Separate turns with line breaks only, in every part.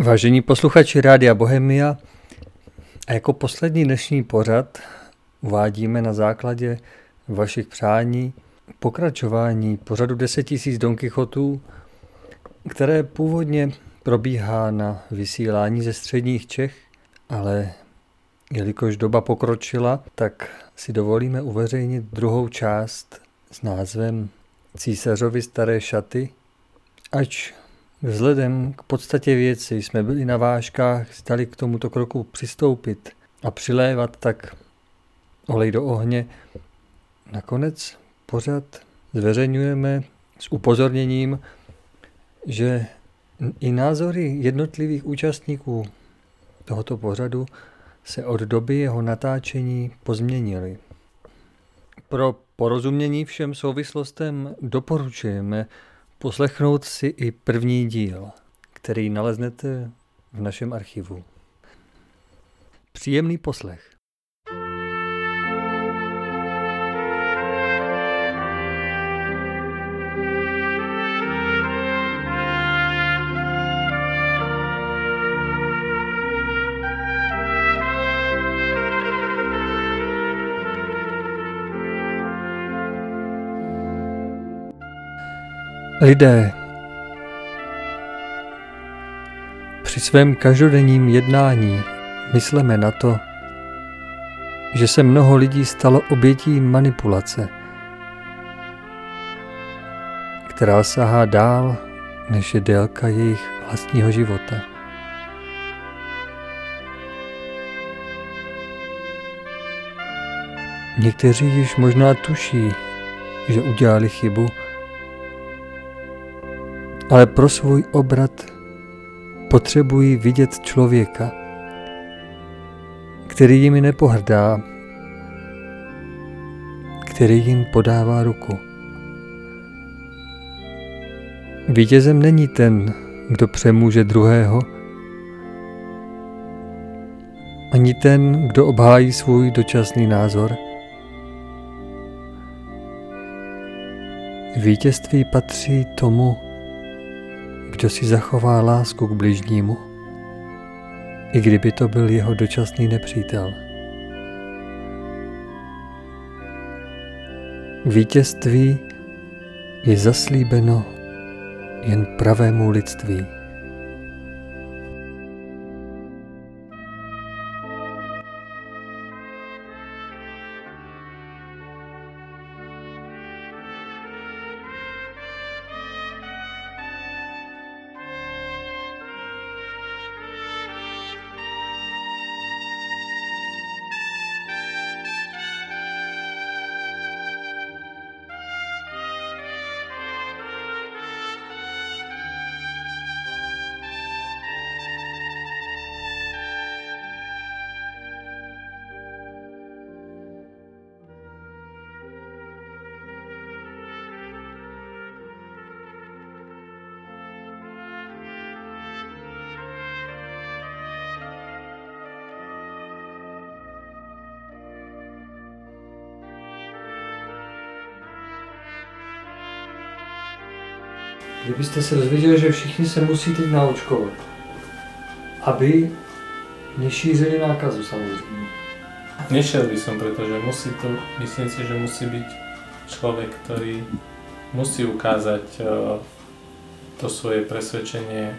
Vážení posluchači Rádia Bohemia, a jako poslední dnešní pořad uvádíme na základě vašich přání pokračování pořadu 10 000 Don Quixotů, které původně probíhá na vysílání ze středních Čech, ale jelikož doba pokročila, tak si dovolíme uveřejnit druhou část s názvem Císařovi staré šaty, ač Vzhledem k podstatě věci jsme byli na vážkách, zdali k tomuto kroku přistoupit a přilévat tak olej do ohně. Nakonec pořád zveřejňujeme s upozorněním, že i názory jednotlivých účastníků tohoto pořadu se od doby jeho natáčení pozměnily. Pro porozumění všem souvislostem doporučujeme poslechnout si i první díl, který naleznete v našem archivu. Příjemný poslech. Lidé při svém každodenním jednání mysleme na to, že se mnoho lidí stalo obětí manipulace, která sahá dál, než je délka jejich vlastního života. Někteří již možná tuší, že udělali chybu, ale pro svůj obrat potřebují vidět člověka, který jimi nepohrdá, který jim podává ruku. Vítězem není ten, kdo přemůže druhého, ani ten, kdo obhájí svůj dočasný názor. Vítězství patří tomu, kdo si zachová lásku k bližnímu, i kdyby to byl jeho dočasný nepřítel. Vítězství je zaslíbeno jen pravému lidství. Kdybyste se dozvěděli, že všichni se musí teď naočkovat, aby nešířili nákazu samozřejmě.
Nešiel by som, pretože musí to, myslím si, že musí byť človek, ktorý musí ukázať uh, to svoje presvedčenie,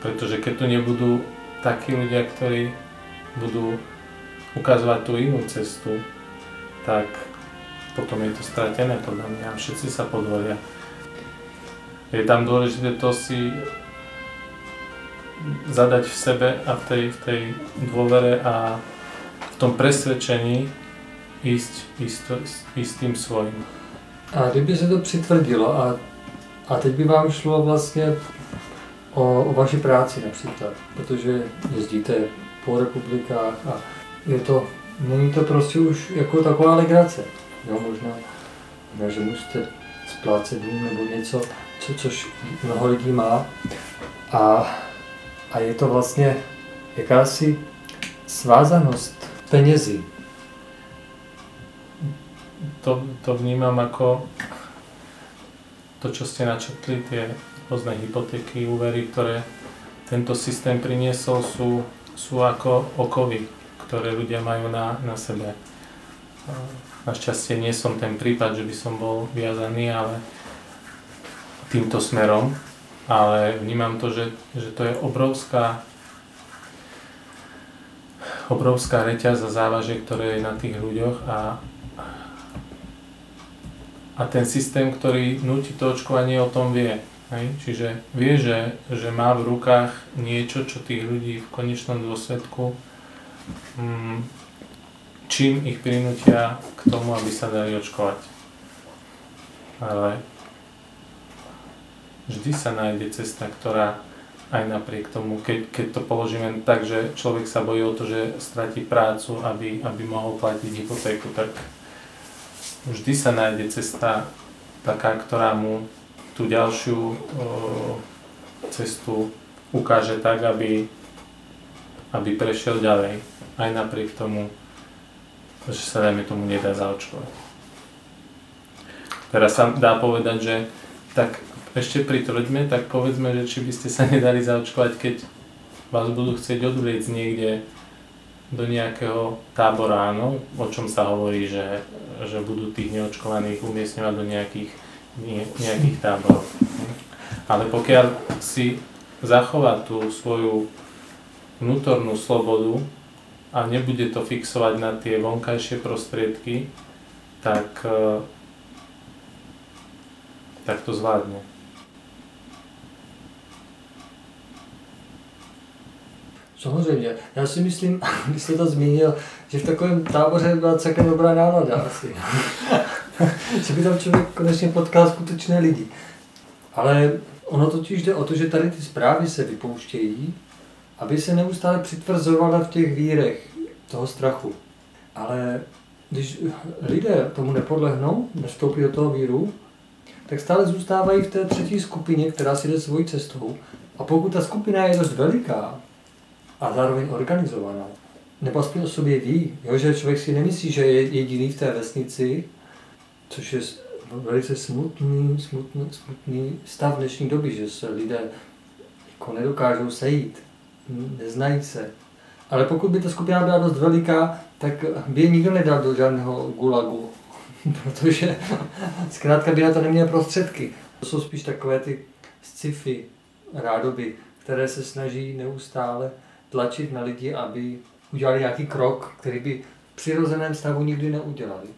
pretože keď tu nebudú takí ľudia, ktorí budú ukazovať tú inú cestu, tak potom je to stratené podľa mňa. Všetci sa podvoria je tam dôležité to si zadať v sebe a v tej, v tej dôvere a v tom presvedčení ísť, ísť, ísť tým svojím.
A kdyby se to přitvrdilo a, a teď by vám šlo vlastně o, o vaši práci například, protože jezdíte po republikách a je to, není to prostě už jako taková legrace. Jo, možná, možná že musíte splácet dům nebo něco, co, což mnoho lidí má. A, a je to vlastně jakási svázanost penězi.
To, to vnímám jako to, čo ste načetli, tie rôzne hypotéky, úvery, ktoré tento systém priniesol, sú, sú ako okovy, ktoré ľudia majú na, na sebe. Našťastie nie som ten prípad, že by som bol viazaný, ale týmto smerom, ale vnímam to, že, že to je obrovská obrovská reťaz a závaže, ktoré je na tých ľuďoch a, a ten systém, ktorý nutí to očkovanie, o tom vie. Hej? Čiže vie, že, že má v rukách niečo, čo tých ľudí v konečnom dôsledku mm, čím ich prinútia k tomu, aby sa dali očkovať. Ale vždy sa nájde cesta, ktorá aj napriek tomu, keď, keď to položíme tak, že človek sa bojí o to, že stratí prácu, aby, aby mohol platiť hypotéku, tak vždy sa nájde cesta taká, ktorá mu tú ďalšiu o, cestu ukáže tak, aby, aby prešiel ďalej. Aj napriek tomu, že sa dajme tomu nedá zaočkovať. Teraz sa dá povedať, že tak ešte pri troďme, tak povedzme, že či by ste sa nedali zaočkovať, keď vás budú chcieť odvliecť niekde do nejakého tábora, áno, o čom sa hovorí, že, že budú tých neočkovaných umiestňovať do nejakých, nie, nejakých táborov. Ale pokiaľ si zachová tú svoju vnútornú slobodu a nebude to fixovať na tie vonkajšie prostriedky, tak, eh, tak to zvládne.
Samozřejmě. Já si myslím, když jste to zmínil, že v takovém táboře byla celkem dobrá nálada asi. že by tam člověk konečně potkal skutečné lidi. Ale ono totiž jde o to, že tady ty zprávy se vypouštějí, aby se neustále přitvrzovala v těch vírech toho strachu. Ale když lidé tomu nepodlehnou, nestoupí do toho víru, tak stále zůstávají v té třetí skupině, která si jde svojí cestou. A pokud ta skupina je dost veliká, a zároveň organizovaná. Nebo aspoň o sobě ví, jo, že člověk si nemyslí, že je jediný v té vesnici, což je velice smutný, smutný, smutný stav dnešní doby, že se lidé jako nedokážou sejít, neznají se. Ale pokud by ta skupina byla dost veliká, tak by je nikdo nedal do žádného gulagu, protože zkrátka by na to neměl prostředky. To jsou spíš takové ty sci-fi rádoby, které se snaží neustále tlačit na lidi, aby udělali nějaký krok, který by v přirozeném stavu nikdy neudělali.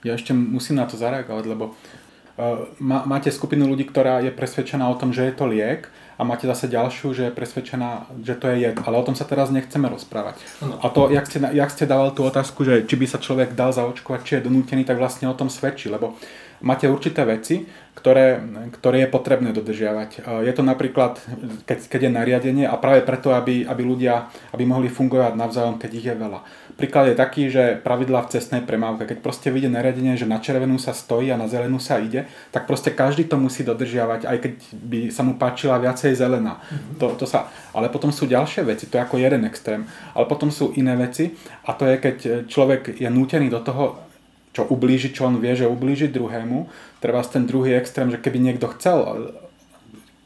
Ja ešte musím na to zareagovať, lebo uh, máte skupinu ľudí, ktorá je presvedčená o tom, že je to liek a máte zase ďalšiu, že je presvedčená, že to je jed. Ale o tom sa teraz nechceme rozprávať. A to, jak ste, jak ste dával tú otázku, že či by sa človek dal zaočkovať, či je donútený, tak vlastne o tom svedčí. Lebo máte určité veci, ktoré, ktoré je potrebné dodržiavať. E, je to napríklad, keď, keď je nariadenie a práve preto, aby, aby ľudia aby mohli fungovať navzájom, keď ich je veľa. Príklad je taký, že pravidla v cestnej premávke, keď proste vyjde nariadenie, že na červenú sa stojí a na zelenú sa ide, tak proste každý to musí dodržiavať, aj keď by sa mu páčila viacej zelená. Mm-hmm. To, to sa, ale potom sú ďalšie veci, to je ako jeden extrém. Ale potom sú iné veci a to je, keď človek je nútený do toho čo ublíži, čo on vie, že ublíži druhému. Treba ten druhý extrém, že keby niekto chcel,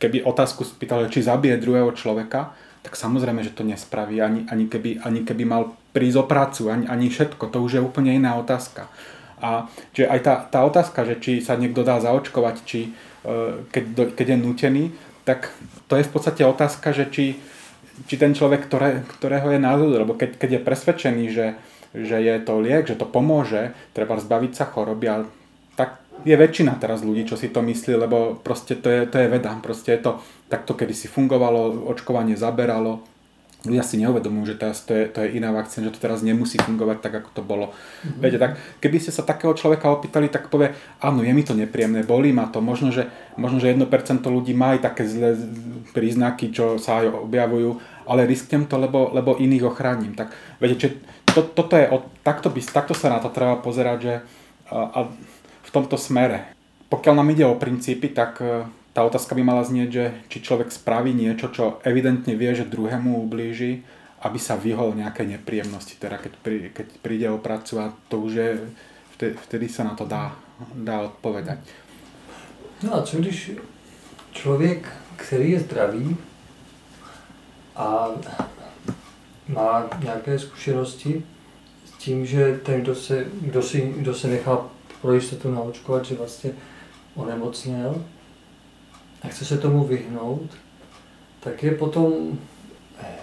keby otázku spýtal, či zabije druhého človeka, tak samozrejme, že to nespraví, ani, ani, keby, ani keby mal prísť o prácu, ani, ani všetko, to už je úplne iná otázka. A že aj tá, tá otázka, že či sa niekto dá zaočkovať, či e, keď, keď je nutený, tak to je v podstate otázka, že či, či ten človek, ktoré, ktorého je názor, lebo keď, keď je presvedčený, že, že je to liek, že to pomôže, treba zbaviť sa choroby, ale tak je väčšina teraz ľudí, čo si to myslí, lebo proste to je, to je veda. Proste je to, takto kedy si fungovalo, očkovanie zaberalo, ľudia si neuvedomujú, že teraz to je, to je iná vakcína, že to teraz nemusí fungovať tak, ako to bolo. Mm-hmm. Viete, tak keby ste sa takého človeka opýtali, tak povie, áno, je mi to nepríjemné, bolí ma to, možno, že, možno, že 1% ľudí má aj také zlé príznaky, čo sa aj objavujú, ale risknem to, lebo, lebo iných ochránim. Tak viete, či to, toto je, takto, by, takto sa na to treba pozerať, že a, a v tomto smere. Pokiaľ nám ide o princípy, tak e, tá otázka by mala znieť, že či človek spraví niečo, čo evidentne vie, že druhému ublíži, aby sa vyhol nejaké nepríjemnosti, teda keď, pri, keď príde o prácu a to už je, vtedy, vtedy sa na to dá, dá odpovedať.
No a co když člověk, který je zdravý, a má nějaké zkušenosti s tím, že ten, kdo se, kdo si, kdo se nechá pro jistotu naočkovat, že vlastně onemocněl a chce se tomu vyhnout, tak je potom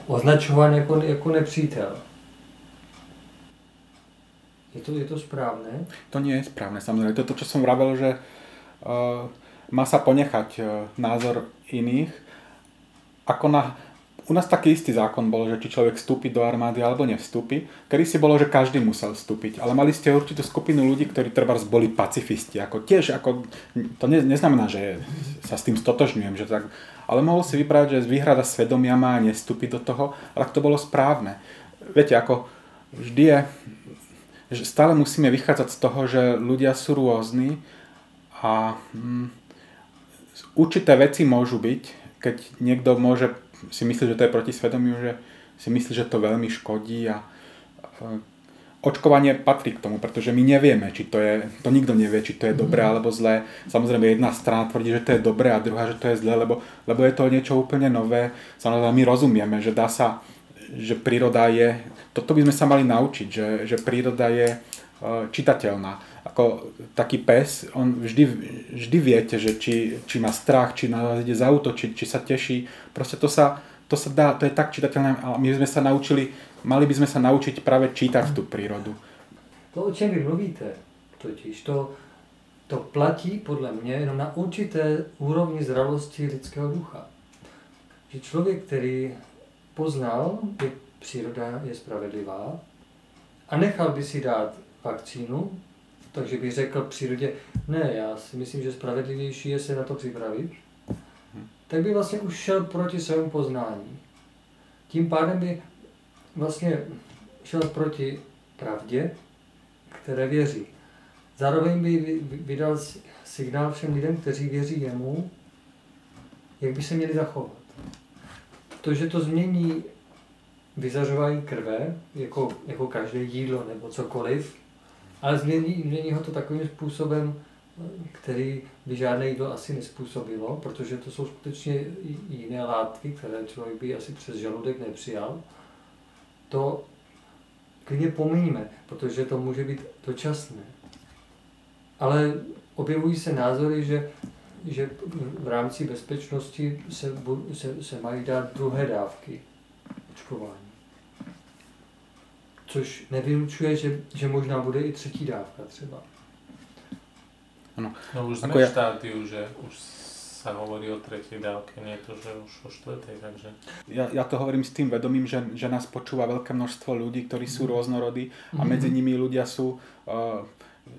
označován jako, jako nepřítel. Je to, je to správné?
To nie je správne, samozrejme. To je to, čo som vravel, že uh, má sa ponechať uh, názor iných. Ako na, u nás taký istý zákon bol, že či človek vstúpi do armády alebo nevstúpi. Kedy si bolo, že každý musel vstúpiť. Ale mali ste určitú skupinu ľudí, ktorí treba boli pacifisti. Ako tiež, ako, to ne, neznamená, že sa s tým stotožňujem. Že tak, ale mohol si vyprávať, že výhrada svedomia má nestúpiť do toho, ale to bolo správne. Viete, ako vždy je že stále musíme vychádzať z toho, že ľudia sú rôzni a hm, určité veci môžu byť, keď niekto môže si myslieť, že to je proti svedomiu, že si myslí, že to veľmi škodí a očkovanie patrí k tomu, pretože my nevieme, či to je, to nikto nevie, či to je dobré alebo zlé. Samozrejme jedna strana tvrdí, že to je dobré a druhá, že to je zlé, lebo, lebo je to niečo úplne nové. Samozrejme my rozumieme, že dá sa že príroda je, toto by sme sa mali naučiť, že, že príroda je uh, čitateľná. Ako taký pes, on vždy, vždy viete, že či, či má strach, či na vás ide zautočiť, či sa teší. Proste to sa, to sa dá, to je tak čitateľné a my sme sa naučili, mali by sme sa naučiť práve čítať tú prírodu.
To, o čem vy mluvíte, totiž to, to platí podle mě jenom na určité úrovni zralosti lidského ducha. Že člověk, který poznal, že příroda je spravedlivá a nechal by si dát vakcínu, takže bych řekl přírodě, ne, já si myslím, že spravedlivější je se na to připravit, tak by vlastně už šel proti svému poznání. Tím pádem by vlastně šel proti pravdě, které věří. Zároveň by vydal signál všem lidem, kteří věří jemu, jak by se měli zachovat to, že to změní vyzařování krve, jako, jako každé jídlo nebo cokoliv, ale změní, změní ho to takovým způsobem, který by žádné jídlo asi nespůsobilo, protože to jsou skutečně jiné látky, které člověk by asi přes žaludek nepřijal. To klidně pomíníme, protože to může být dočasné. Ale objevují se názory, že že v rámci bezpečnosti se, se, se mají dát druhé dávky očkování. Což nevylučuje, že, že možná bude i třetí dávka třeba.
Ano. No už jsme v štádiu, že už sa hovorí o tretej dávke, nie to, že už o štvrtej, takže...
Ja, ja to hovorím s tým vedomím, že, že nás počúva veľké množstvo ľudí, ktorí sú mm. rôznorodí a medzi mhm. nimi ľudia sú uh,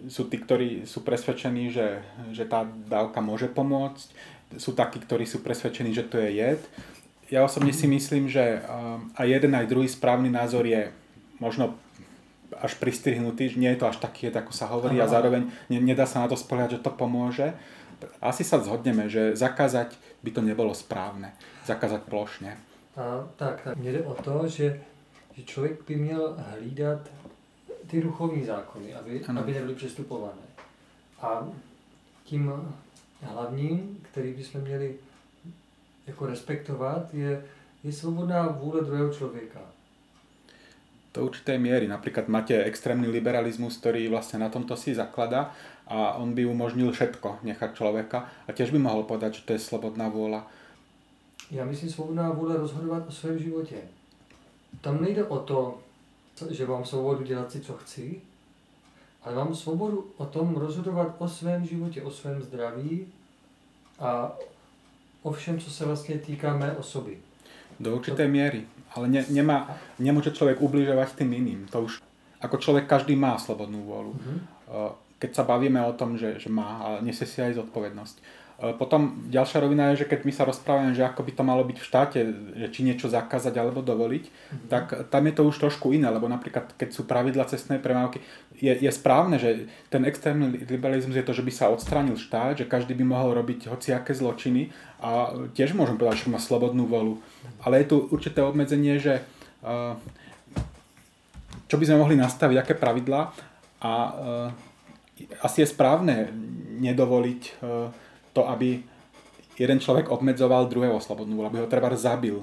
sú tí, ktorí sú presvedčení, že, že tá dávka môže pomôcť, sú takí, ktorí sú presvedčení, že to je jed. Ja osobne si myslím, že aj jeden, aj druhý správny názor je možno až pristrihnutý, nie je to až taký ako sa hovorí a zároveň nedá sa na to spoliať, že to pomôže. Asi sa zhodneme, že zakázať by to nebolo správne. Zakázať plošne.
A, tak, tak. Mně jde o to, že, že člověk by měl hlídat ty duchovní zákony, aby, aby nebyly přestupované. A tím hlavním, který bychom měli jako respektovat, je, je svobodná vůle druhého člověka.
Do určitej miery. Napríklad máte extrémny liberalizmus, ktorý vlastne na tomto si zaklada a on by umožnil všetko nechať človeka a tiež by mohol povedať, že to je slobodná vôľa.
Já myslím svobodná vůle rozhodovat o svém životě. Tam nejde o to, že mám svobodu dělat si, co chci, ale mám svobodu o tom rozhodovat o svém životě, o svém zdraví a o všem, co se vlastně týká mé osoby.
Do určitej miery. Ale ne, nemá, nemôže človek ubližovať tým iným. To už, ako človek každý má slobodnú vôľu. Mm-hmm. Keď sa bavíme o tom, že, že má, ale nesie si aj zodpovednosť. Potom ďalšia rovina je, že keď my sa rozprávame, že ako by to malo byť v štáte, že či niečo zakázať alebo dovoliť, mm-hmm. tak tam je to už trošku iné, lebo napríklad keď sú pravidla cestnej premávky, je, je správne, že ten extrémny liberalizmus je to, že by sa odstránil štát, že každý by mohol robiť hociaké zločiny a tiež môžem povedať, že má slobodnú volu. Ale je tu určité obmedzenie, že uh, čo by sme mohli nastaviť, aké pravidlá a uh, asi je správne nedovoliť uh, to, aby jeden človek obmedzoval druhého slobodnú aby ho treba zabil.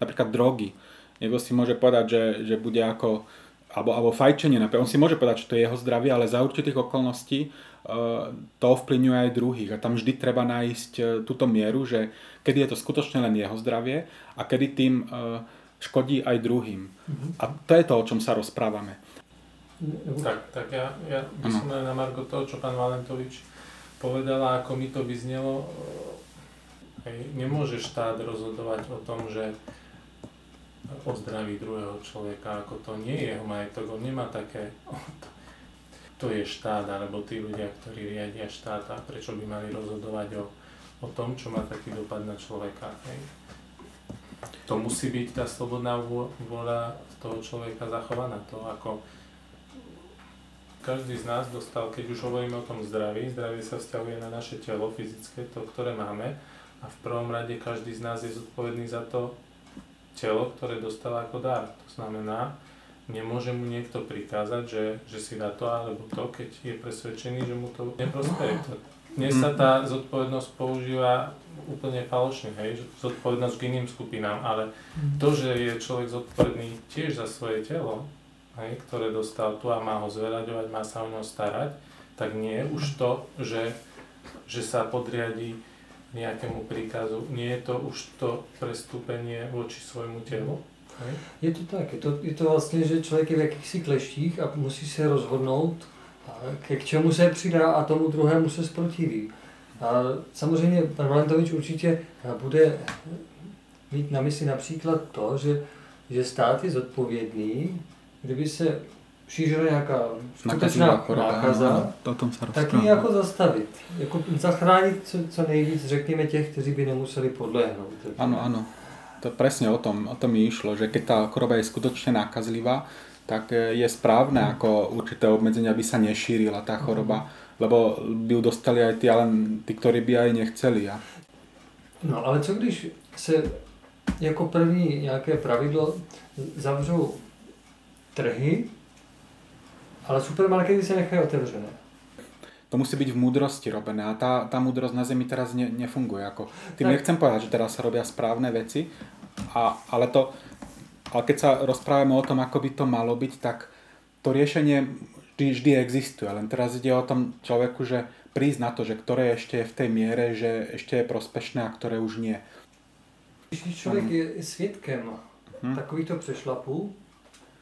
napríklad drogy. Niekto si môže povedať, že, že bude ako, alebo, alebo fajčenie, on si môže povedať, že to je jeho zdravie, ale za určitých okolností uh, to ovplyvňuje aj druhých. A tam vždy treba nájsť uh, túto mieru, že kedy je to skutočne len jeho zdravie a kedy tým uh, škodí aj druhým. Mm-hmm. A to je to, o čom sa rozprávame.
Tak, tak ja, ja by som na Margo toho, čo pán Valentovič povedala, ako mi to vyznelo, hej, nemôže štát rozhodovať o tom, že o zdraví druhého človeka, ako to nie je jeho majetok, on nemá také, to je štát, alebo tí ľudia, ktorí riadia štát a prečo by mali rozhodovať o, o tom, čo má taký dopad na človeka. Hej. To musí byť tá slobodná vôľa toho človeka zachovaná, to ako každý z nás dostal, keď už hovoríme o tom zdraví, zdravie sa vzťahuje na naše telo fyzické, to, ktoré máme, a v prvom rade každý z nás je zodpovedný za to telo, ktoré dostal ako dar. To znamená, nemôže mu niekto prikázať, že, že si dá to alebo to, keď je presvedčený, že mu to neprospeje. Dnes sa tá zodpovednosť používa úplne falošne, hej, zodpovednosť k iným skupinám, ale to, že je človek zodpovedný tiež za svoje telo, hej, ktoré dostal tu a má ho zveraďovať, má sa o ňo starať, tak nie je už to, že, že sa podriadí nejakému príkazu. Nie je to už to prestúpenie voči svojmu telu? Hej?
Je to tak, je to, je to vlastně, že člověk je v jakýchsi kleštích a musí se rozhodnout, k čemu se přidá a tomu druhému se sprotiví. A samozřejmě pan Valentovič určitě bude mít na mysli například to, že, že stát je zodpovědný kdyby se šířila nějaká skutečná nákaza,
tom se
tak ji jako zastavit. Jako zachránit co, co nejvíc, řekněme, těch, kteří by nemuseli podlehnout.
Ano, ano. To presne o tom, o tom mi išlo, že keď tá choroba je skutočne nákazlivá, tak je správne mm. ako určité obmedzenia, aby sa nešírila tá choroba, mm. lebo by ju dostali aj tí, ale tí, ktorí by aj nechceli. A...
No ale co když se jako první nějaké pravidlo zavřou trhy, ale supermarkety sa nechajú otevřené.
To musí byť v múdrosti robené a tá, tá múdrosť na Zemi teraz ne, nefunguje. Ako, tým tak. nechcem povedať, že teraz sa robia správne veci, a, ale, to, ale keď sa rozprávame o tom, ako by to malo byť, tak to riešenie vždy, vždy existuje. Len teraz ide o tom človeku, že prísť na to, že ktoré ešte je v tej miere, že ešte je prospešné a ktoré už nie.
Když člověk je svědkem hmm. takovýchto přešlapů,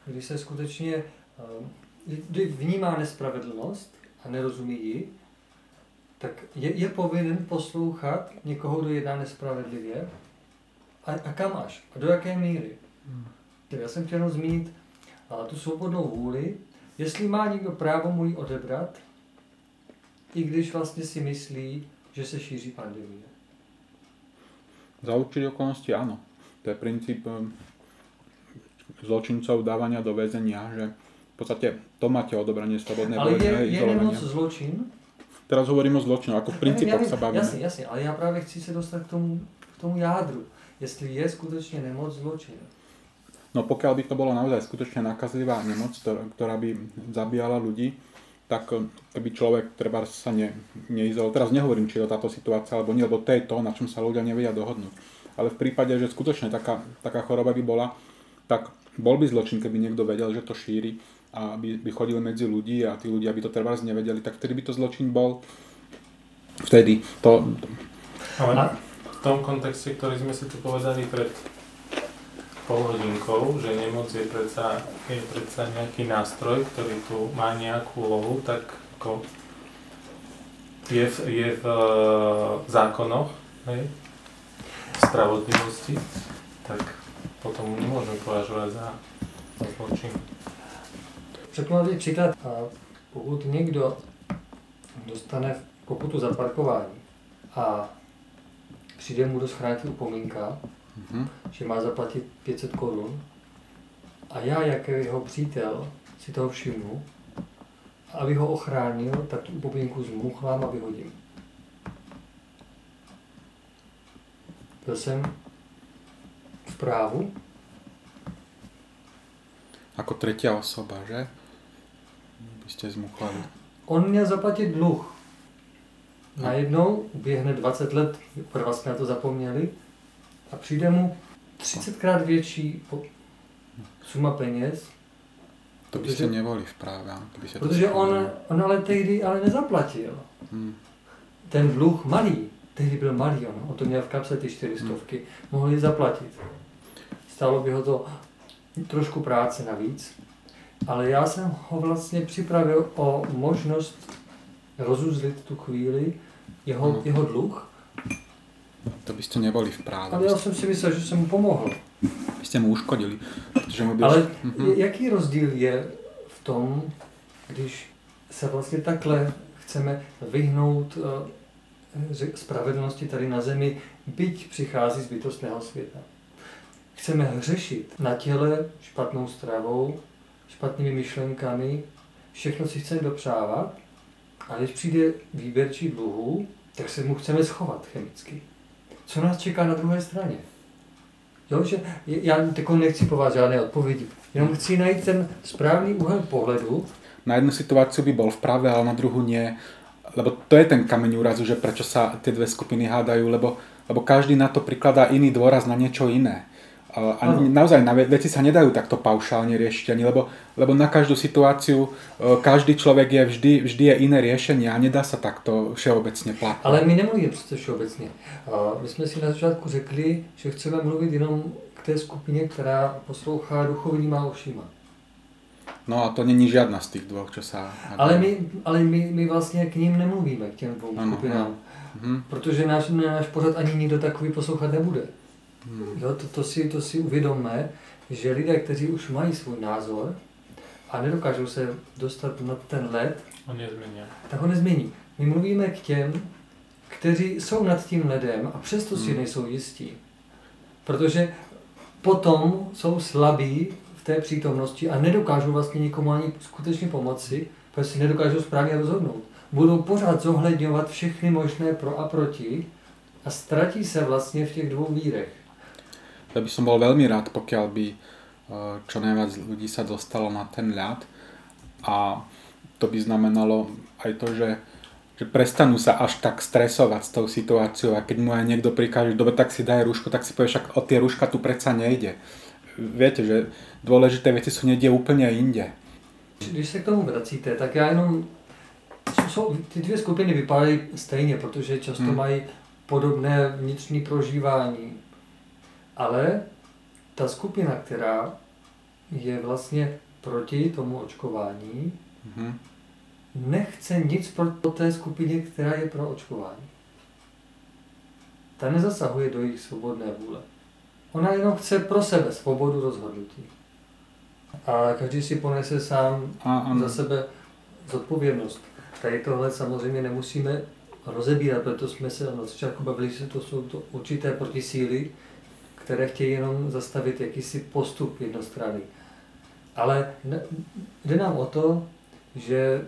kdy se skutečně eh, kdy vnímá nespravedlnost a nerozumí ji, tak je, je povinen poslouchat někoho, kdo jedná nespravedlivě a, a kam až a do jaké míry. Hmm. Já jsem chtěl zmínit a, tu svobodnou vůli, jestli má někdo právo mu ji odebrat, i když vlastně si myslí, že se šíří pandemie.
Za určitě okolnosti ano. To je princíp eh, zločincov dávania do väzenia, že v podstate to máte odobranie slobodnej
Ale je, je nemoc zločin?
Teraz hovorím o zločinu, ako v princípoch sa bavíme.
Jasne, jasne, ale ja práve chci sa dostať k tomu, k tomu jádru. Jestli je skutečne nemoc zločin.
No pokiaľ by to bolo naozaj skutočne nakazlivá nemoc, ktorá by zabíjala ľudí, tak eh, keby človek treba sa ne, neizol. Teraz nehovorím, či je to táto situácia alebo nie, lebo to je to, na čom sa ľudia nevedia dohodnúť. Ale v prípade, že skutočne taká, taká choroba by bola, tak bol by zločin, keby niekto vedel, že to šíri a by, by chodil medzi ľudí a tí ľudia by to treba nevedeli, tak vtedy by to zločin bol. Vtedy to...
Ale v tom kontexte, ktorý sme si tu povedali pred pol hodinkou, že nemoc je predsa, je predsa nejaký nástroj, ktorý tu má nejakú úlohu, tak ako je, v, je v e, zákonoch, hej, v spravodlivosti, tak potom nemôžeme považovať za, za zločin.
Řeknu příklad. Pokud někdo dostane pokutu za parkování a přijde mu do schránky upomínka, mm-hmm. že má zaplatit 500 korun a já, jako jeho přítel, si toho všimnu, a aby ho ochránil, tak tu upomínku zmuchlám a vyhodím. Byl jsem v právu?
Ako tretia osoba, že? By ste zmuchlali.
On měl zaplatit dluh. Najednou uběhne 20 let, prva jsme na to zapomněli, a přijde mu 30krát větší suma peněz.
To byste neboli v práve. By
protože on, on ale tehdy ale nezaplatil. Hmm. Ten dluh malý, tehdy byl malý, on, on to měl v kapse ty čtyřistovky, hmm. mohli zaplatit. Stalo by ho to trošku práce navíc, ale já jsem ho vlastně připravil o možnost rozuzlit tu chvíli jeho, hmm. jeho dluh.
To byste neboli v práve.
Ale já jsem si myslel, že jsem mu pomohl.
Byste mu uškodili.
Protože mu byl... Ale mm-hmm. jaký rozdíl je v tom, když se vlastně takhle chceme vyhnout uh, spravedlnosti tady na zemi, byť přichází z bytostného světa. Chceme hřešit na těle špatnou stravou, špatnými myšlenkami, všechno si chceme dopřávat, a když přijde výběrčí dluhů, tak se mu chceme schovat chemicky. Co nás čeká na druhé straně? Jo, že já tako nechci po vás žádné odpovědi, jenom chci najít ten správný úhel pohledu.
Na jednu situaci by bol v práve, ale na druhou nie. Lebo to je ten kameň úrazu, že prečo sa tie dve skupiny hádajú, lebo, lebo každý na to prikladá iný dôraz na niečo iné. A naozaj na veci sa nedajú takto paušálne riešiť ani, lebo, lebo na každú situáciu e, každý človek je vždy, vždy je iné riešenie a nedá sa takto všeobecne platiť.
Ale my nemluvíme přece všeobecně. My jsme si na začátku řekli, že chceme mluvit jenom k té skupině, která poslouchá duchovníma ušima.
No a to není žádná z těch dvou, co sa...
Ale my, ale my, my vlastně k ním nemluvíme, k těm dvou ano, skupinám. Ano. Protože náš, náš pořad ani nikdo takový poslouchat nebude. Hmm. Jo, to, to, si, to si uvědomme, že lidé, kteří už mají svůj názor a nedokážou se dostat na ten led,
on nezmění.
tak ho nezmění. My mluvíme k těm, kteří jsou nad tím ledem a přesto si hmm. nejsou jistí. Protože potom jsou slabí té přítomnosti a nedokážou vlastně nikomu ani skutečně pomoci, protože si nedokážou správně rozhodnout. Budou pořád zohledňovat všechny možné pro a proti a ztratí se vlastně v těch dvou vírech.
Ja by som bol veľmi rád, pokiaľ by eh, čo najviac ľudí sa dostalo na ten ľad a to by znamenalo aj to, že, že prestanú sa až tak stresovať s tou situáciou a keď mu aj niekto prikáže, dobre, tak si daj rúško, tak si povieš, však o tie rúška tu predsa nejde. Viete, že dôležité veci sú niekde úplne inde.
Když se k tomu vracíte, tak já jenom... Jsou, ty dvě skupiny vypadají stejně, protože často hmm. mají podobné vnitřní prožívání. Ale ta skupina, která je vlastně proti tomu očkování, mm-hmm. nechce nic pro té skupině, která je pro očkování. Ta nezasahuje do jejich svobodné vůle. Ona jenom chce pro sebe svobodu rozhodnutí. A každý si ponese sám a, za sebe zodpovědnost. Tady tohle samozřejmě nemusíme rozebírat, proto jsme se na začátku bavili, že to jsou to určité protisíly, které chtějí jenom zastavit jakýsi postup jednostranný. Ale jde nám o to, že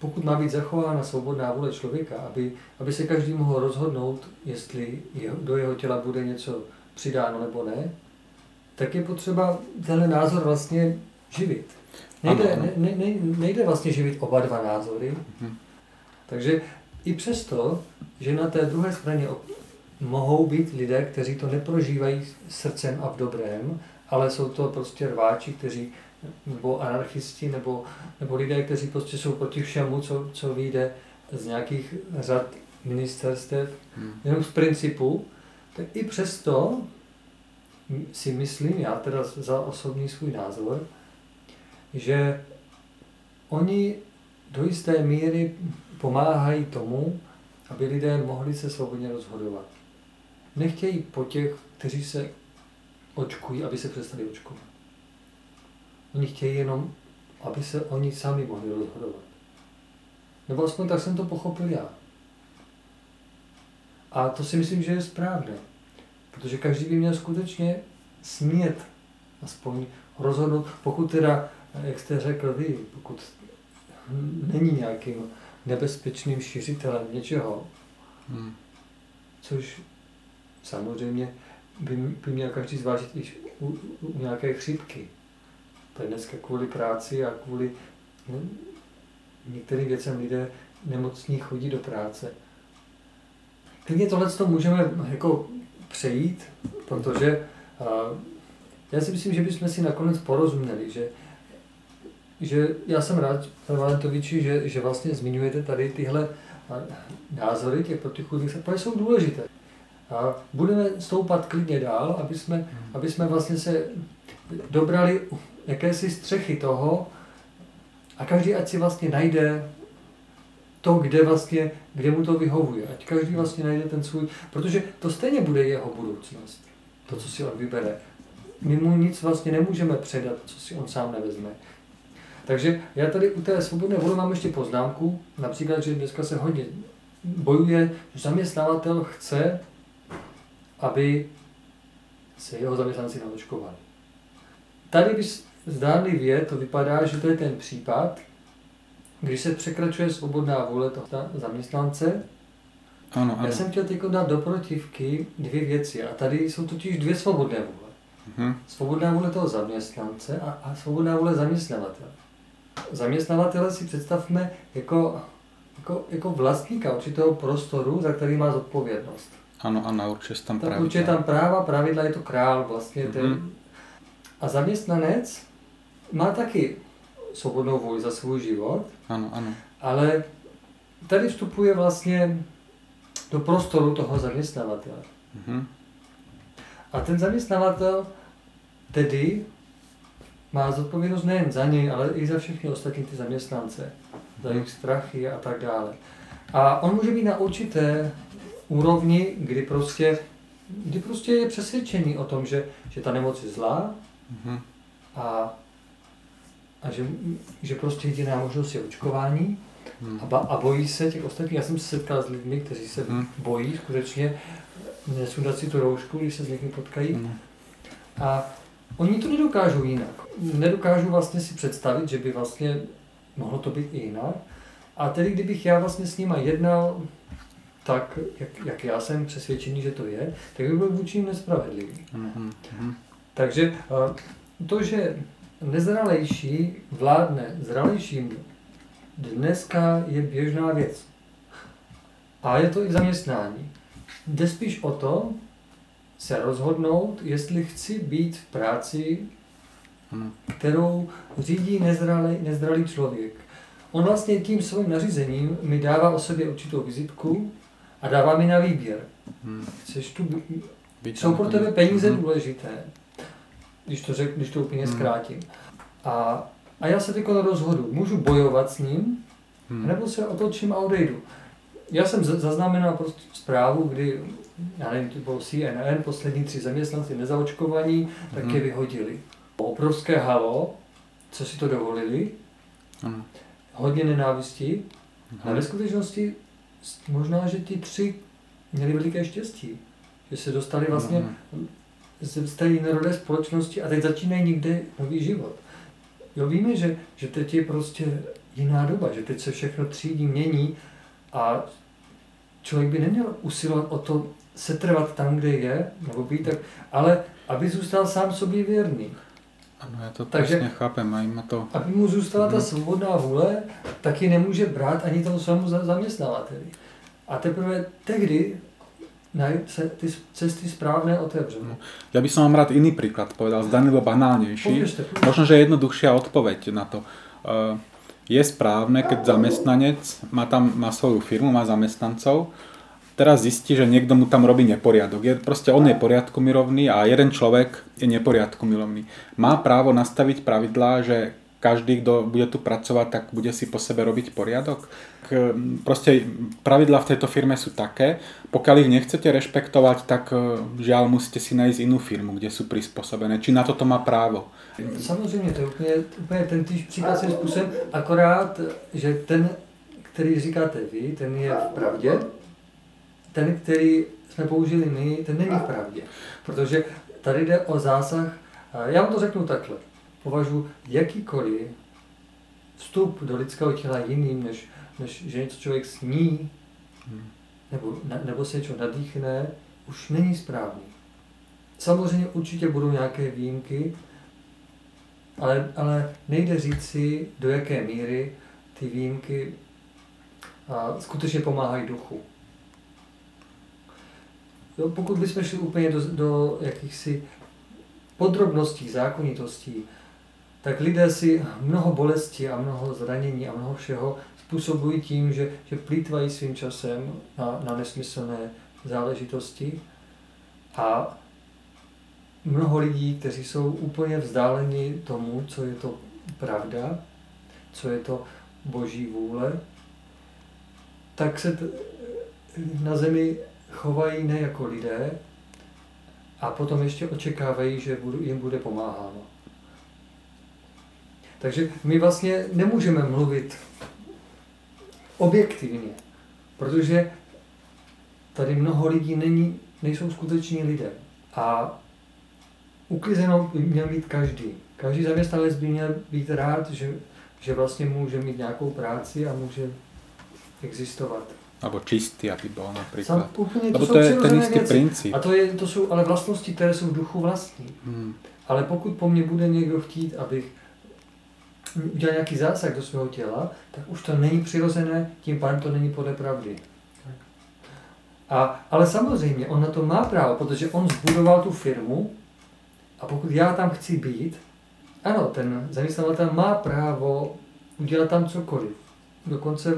pokud má být zachována svobodná vůle člověka, aby, aby se každý mohl rozhodnout, jestli jeho, do jeho těla bude něco přidáno nebo ne, tak je potřeba tenhle názor vlastně živit. Nejde, ne, ne, nejde vlastně živit oba dva názory. Mhm. Takže i přesto, že na té druhé straně mohou být lidé, kteří to neprožívají srdcem a v dobrém, ale jsou to prostě rváči, kteří nebo anarchisti, nebo, nebo lidé, kteří prostě jsou proti všemu, co, co vyjde z nějakých řad ministerstev, hmm. jenom z principu, tak i přesto si myslím, já teda za osobní svůj názor, že oni do jisté míry pomáhají tomu, aby lidé mohli se svobodně rozhodovat nechtějí po těch, kteří se očkují, aby se přestali očkovat. Oni chtějí jenom, aby se oni sami mohli rozhodovat. Nebo aspoň tak jsem to pochopil já. A to si myslím, že je správné. Protože každý by měl skutečně smět aspoň rozhodnout, pokud teda, jak jste řekl vy, pokud není nějakým nebezpečným šířitelem něčeho, hmm. což samozřejmě by, by měl každý zvážit i u, u nějaké chřipky. To dneska kvůli práci a kvůli ne, některým věcem lidé nemocní chodí do práce. Klidně tohle to můžeme jako přejít, protože já si myslím, že bychom si nakonec porozuměli, že, že já jsem rád, pane Valentoviči, že, že vlastně zmiňujete tady tyhle názory těch protichůdných, protože jsou důležité. A budeme stoupat klidně dál, aby jsme, aby jsme vlastně se dobrali jakési střechy toho a každý ať si vlastně najde to, kde vlastně, kde mu to vyhovuje. Ať každý vlastně najde ten svůj, protože to stejně bude jeho budoucnost, to, co si on vybere. My mu nic vlastně nemůžeme předat, co si on sám nevezme. Takže já tady u té svobodné vůle mám ještě poznámku, například, že dneska se hodně bojuje, že zaměstnavatel chce, aby se jeho zaměstnanci naočkovali. Tady bys zdánlivě to vypadá, že to je ten případ, když se překračuje svobodná vůle toho zaměstnance.
Ano, ano.
Já jsem chtěl teď dát do protivky dvě věci a tady jsou totiž dvě svobodné vůle. Mhm. Svobodná vůle toho zaměstnance a, a svobodná vůle zaměstnavatele. Zaměstnavatele si představme jako, jako, jako vlastníka určitého prostoru, za který má zodpovědnost.
Ano, ano, určitě tam
pravidla. Určitě tam práva, pravidla je to král vlastně. Mm-hmm. Ten. A zaměstnanec má taky svobodnou vůli za svůj život.
Ano, ano.
Ale tady vstupuje vlastně do prostoru toho zaměstnavatele. Mm-hmm. A ten zaměstnavatel tedy má zodpovědnost nejen za něj, ale i za všechny ostatní ty zaměstnance, za jejich strachy a tak dále. A on může být na určité úrovni, kdy prostě, kdy prostě je přesvědčený o tom, že, že ta nemoc je zlá mm-hmm. a, a že, že prostě jediná možnost je očkování mm. a, ba, a bojí se těch ostatních. Já jsem se setkal s lidmi, kteří se mm. bojí skutečně nesundat si tu roušku, když se s někým potkají. Mm. A oni to nedokážou jinak. Nedokážou vlastně si představit, že by vlastně mohlo to být i jinak. A tedy kdybych já vlastně s nima jednal tak, jak, jak já jsem přesvědčený, že to je, tak by byl vůči nespravedlivý. Mm-hmm. Takže to, že nezralejší vládne zralejším, dneska je běžná věc. A je to i v zaměstnání. Jde spíš o to, se rozhodnout, jestli chci být v práci, kterou řídí nezralý, nezralý člověk. On vlastně tím svým nařízením mi dává o sobě určitou vizitku a dává mi na výběr. Hmm. Chceš tu, být jsou pro tebe peníze hmm. důležité, když to, řek, když to úplně hmm. zkrátím. A, a já se teď rozhodu, můžu bojovat s ním, hmm. nebo se otočím a odejdu. Já jsem zaznamenal prostě zprávu, kdy já nevím, to bylo CNN, poslední tři zaměstnanci nezaočkovaní, tak mm. je vyhodili. Obrovské halo, co si to dovolili, mm. hodně nenávisti, mm. a ve skutečnosti možná, že ti tři měli veliké štěstí, že se dostali vlastně z té jiné společnosti a teď začínají někde nový život. Jo, víme, že, že teď je prostě jiná doba, že teď se všechno třídí, mění a člověk by neměl usilovat o to setrvat tam, kde je, nebo být tak, ale aby zůstal sám sobě věrný.
Ano, já to Takže, přesně chápem. A jim to...
Aby mu zůstala ta mhm. svobodná vůle, tak ji nemůže brát ani tomu svému zaměstnavateli. A teprve tehdy se ty cesty správné otevřou. No.
Ja by som vám rád iný príklad povedal, zdanlivo banálnejší. Možno, že jednoduchšia odpoveď na to. Uh, je správne, keď zamestnanec má tam má svoju firmu, má zamestnancov teraz zistí, že niekto mu tam robí neporiadok. Je, proste on je poriadku milovný a jeden človek je neporiadku milovný. Má právo nastaviť pravidlá, že každý, kto bude tu pracovať, tak bude si po sebe robiť poriadok. Proste pravidlá v tejto firme sú také, pokiaľ ich nechcete rešpektovať, tak e, žiaľ musíte si nájsť inú firmu, kde sú prispôsobené. Či na toto má právo?
Samozřejmě, to je úplně, úplně ten týž příklad akorát, že ten, který říkáte vy, ten je v pravdě, ten, který jsme použili my, ten není v pravdě. Protože tady jde o zásah, já vám to řeknu takhle, považuji jakýkoliv vstup do lidského těla jiným, než, než že něco člověk sní, nebo, nebo se něco nadýchne, už není správný. Samozřejmě určitě budou nějaké výjimky, ale, ale nejde říci, do jaké míry ty výjimky a, skutečně pomáhají duchu. Jo, pokud bychom šli úplně do, do jakýchsi podrobností, zákonitostí, tak lidé si mnoho bolesti a mnoho zranění a mnoho všeho způsobují tím, že, že plítvají svým časem na, na nesmyslné záležitosti a mnoho lidí, kteří jsou úplně vzdáleni tomu, co je to pravda, co je to boží vůle, tak se t- na zemi chovají ne jako lidé a potom ještě očekávají, že jim bude pomáháno. Takže my vlastně nemůžeme mluvit objektivně, protože tady mnoho lidí není, nejsou skuteční lidé. A uklizeno by měl být každý. Každý zaměstnanec by měl být rád, že, že vlastně může mít nějakou práci a může existovat.
Alebo čistý, aby byl například. Sam,
úplně,
to, to je ten istý princip.
A to, je, to jsou ale vlastnosti, které jsou v duchu vlastní. Hmm. Ale pokud po mně bude někdo chtít, abych udělal nějaký zásah do svého těla, tak už to není přirozené, tím pádem to není podle pravdy. A, ale samozřejmě, on na to má právo, protože on zbudoval tu firmu a pokud já tam chci být, ano, ten zaměstnavatel má právo udělat tam cokoliv. Dokonce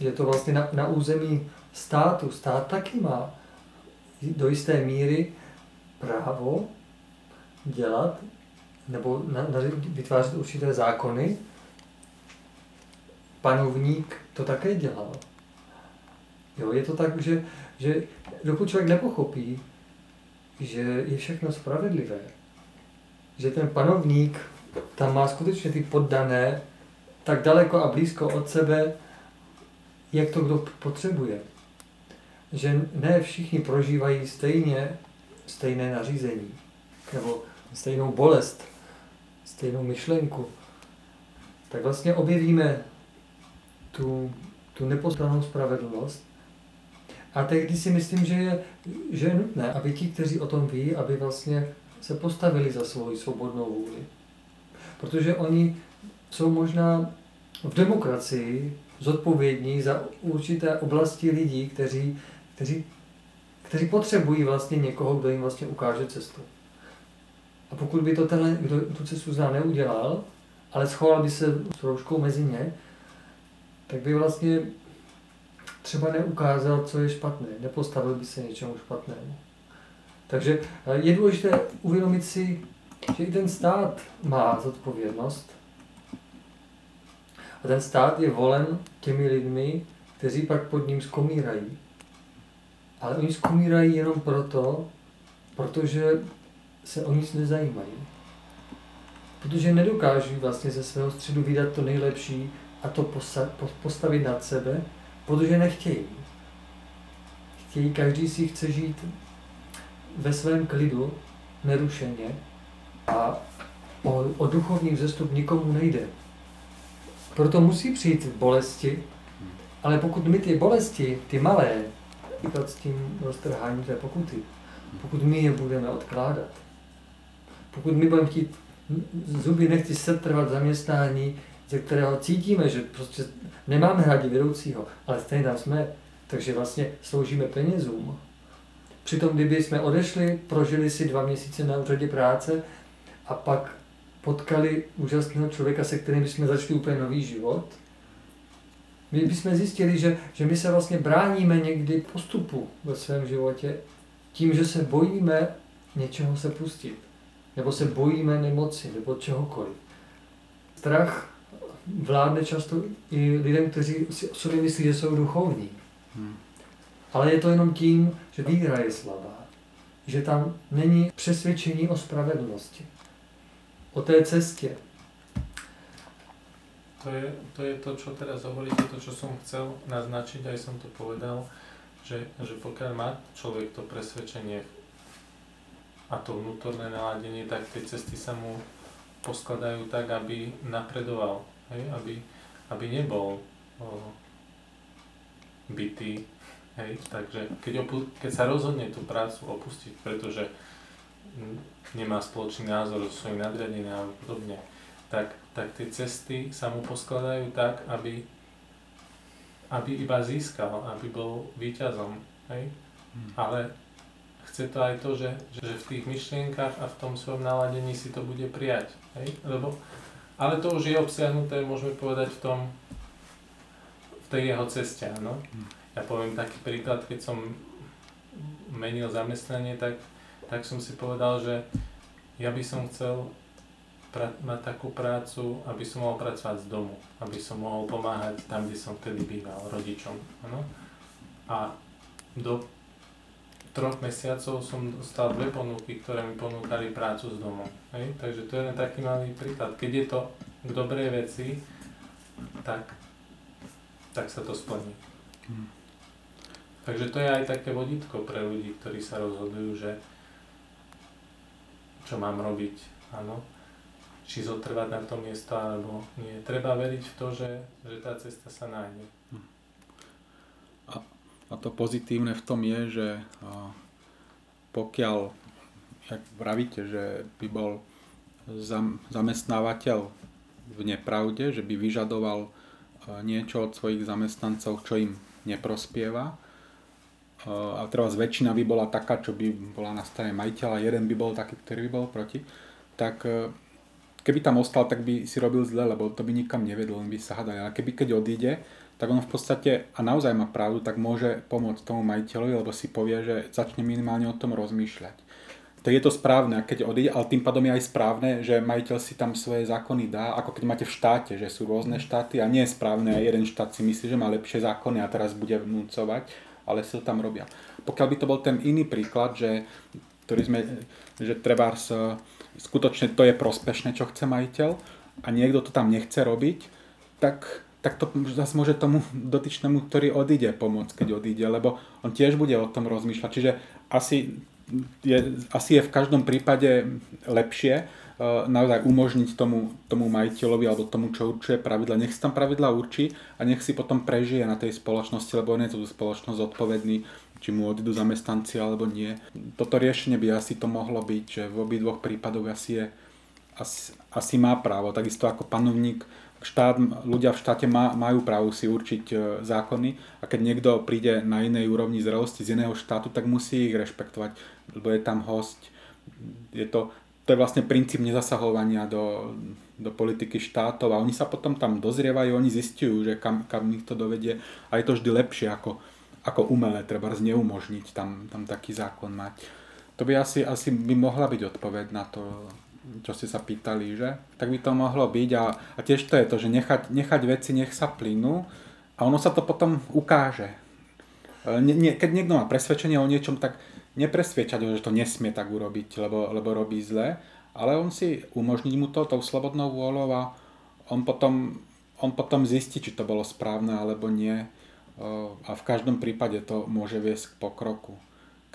je to vlastně na, na území státu. Stát taky má do jisté míry právo dělat nebo na, na, vytvářet určité zákony. Panovník to také dělal. Jo, je to tak, že, že dokud člověk nepochopí, že je všechno spravedlivé, že ten panovník tam má skutečně ty poddané tak daleko a blízko od sebe, jak to kdo potřebuje. Že ne všichni prožívají stejně stejné nařízení nebo stejnou bolest, stejnou myšlenku, tak vlastně objevíme tu, tu nepostanou spravedlnost. A tehdy si myslím, že je, že je nutné, aby ti, kteří o tom ví, aby vlastně se postavili za svoji svobodnou vůli. Protože oni jsou možná v demokracii zodpovědní za určité oblasti lidí, kteří, kteří, kteří potřebují vlastně někoho, kdo jim vlastně ukáže cestu. A pokud by to tenhle, kdo tu cestu zná, neudělal, ale schoval by se s rouškou mezi ně, tak by vlastně třeba neukázal, co je špatné, nepostavil by se něčemu špatnému. Takže eh, je důležité uvědomit si, že i ten stát má zodpovědnost. A ten stát je volen těmi lidmi, kteří pak pod ním skomírají. Ale oni skomírají jenom proto, protože se o nic nezajímají. Protože nedokáží vlastně ze svého středu vydat to nejlepší a to postavit nad sebe, protože nechtějí. Chtějí, každý si chce žít ve svém klidu, nerušeně a o, o duchovní vzestup nikomu nejde. Proto musí přijít bolesti, ale pokud my ty bolesti, ty malé, s tím roztrháním té pokuty, pokud my je budeme odkládat, pokud my budeme chtít zuby nechci setrvat zaměstnání, ze kterého cítíme, že prostě nemáme rádi vedoucího, ale stejně tam jsme, takže vlastně sloužíme penězům. Přitom, kdyby jsme odešli, prožili si dva měsíce na úřadě práce a pak potkali úžasného člověka, se kterým bychom začali úplně nový život, my bychom zjistili, že, že my se vlastně bráníme někdy postupu ve svém životě tím, že se bojíme něčeho se pustit nebo se bojíme nemoci, nebo čehokoliv. Strach vládne často i lidem, kteří si o sobě myslí, že jsou duchovní. Hmm. Ale je to jenom tím, že víra je slabá. Že tam není přesvědčení o spravedlnosti. O té cestě.
To je, to je to, čo teraz hovoríte, to, čo som chcel naznačiť, aj som to povedal, že, že pokiaľ má človek to presvedčenie a to vnútorné naladenie, tak tie cesty sa mu poskladajú tak, aby napredoval, hej? Aby, aby nebol o, bytý. Hej? Takže keď, opu- keď sa rozhodne tú prácu opustiť, pretože nemá spoločný názor so svojím nadriadením a podobne, tak, tak tie cesty sa mu poskladajú tak, aby, aby iba získal, aby bol víťazom. Hej? Hmm. Ale chce to aj to, že, že v tých myšlienkach a v tom svojom naladení si to bude prijať. Hej? Lebo, ale to už je obsiahnuté, môžeme povedať, v tom, v tej jeho ceste, áno. Ja poviem taký príklad, keď som menil zamestnanie, tak, tak som si povedal, že ja by som chcel mať takú prácu, aby som mohol pracovať z domu, aby som mohol pomáhať tam, kde som vtedy býval, rodičom. Ano? A do troch mesiacov som dostal dve ponuky, ktoré mi ponúkali prácu z domu. Hej? Takže to je len taký malý príklad. Keď je to k dobrej veci, tak, tak sa to splní. Hmm. Takže to je aj také vodítko pre ľudí, ktorí sa rozhodujú, že čo mám robiť, áno. Či zotrvať na tom miesto, alebo nie. Treba veriť v to, že, že tá cesta sa nájde.
A, to pozitívne v tom je, že pokiaľ, jak vravíte, že by bol zam, zamestnávateľ v nepravde, že by vyžadoval niečo od svojich zamestnancov, čo im neprospieva, a teraz väčšina by bola taká, čo by bola na strane majiteľa, jeden by bol taký, ktorý by bol proti, tak e, keby tam ostal, tak by si robil zle, lebo to by nikam nevedlo, len by sa hadali. Ale keby keď odíde, tak on v podstate, a naozaj má pravdu, tak môže pomôcť tomu majiteľovi, lebo si povie, že začne minimálne o tom rozmýšľať. Tak je to správne, keď odíde, ale tým pádom je aj správne, že majiteľ si tam svoje zákony dá, ako keď máte v štáte, že sú rôzne štáty a nie je správne, a jeden štát si myslí, že má lepšie zákony a teraz bude vnúcovať ale si to tam robia. Pokiaľ by to bol ten iný príklad, že, ktorý sme, že treba skutočne to je prospešné, čo chce majiteľ a niekto to tam nechce robiť, tak, tak to zase môže tomu dotyčnému, ktorý odíde, pomôcť, keď odíde, lebo on tiež bude o tom rozmýšľať. Čiže asi je, asi je v každom prípade lepšie, Eh, naozaj umožniť tomu, tomu majiteľovi alebo tomu, čo určuje pravidla. Nech si tam pravidla určí a nech si potom prežije na tej spoločnosti, lebo on je tu spoločnosť odpovedný, či mu odídu zamestnanci alebo nie. Toto riešenie by asi to mohlo byť, že v obidvoch prípadoch asi je asi, asi má právo, takisto ako panovník, štát, ľudia v štáte má, majú právo si určiť e, zákony a keď niekto príde na inej úrovni zrelosti z iného štátu, tak musí ich rešpektovať, lebo je tam host. Je to, to je vlastne princíp nezasahovania do, do politiky štátov a oni sa potom tam dozrievajú, oni zistujú, že kam, kam ich to dovedie a je to vždy lepšie ako, ako umelé, treba neumožniť tam, tam taký zákon mať. To by asi, asi by mohla byť odpoveď na to, čo ste sa pýtali, že? Tak by to mohlo byť a, a tiež to je to, že nechať, nechať veci nech sa plynú a ono sa to potom ukáže. Nie, nie, keď niekto má presvedčenie o niečom, tak nepresviečať ho, že to nesmie tak urobiť, lebo, lebo robí zle, ale on si umožní mu to tou slobodnou vôľou a on potom, on potom zistí, či to bolo správne alebo nie a v každom prípade to môže viesť k pokroku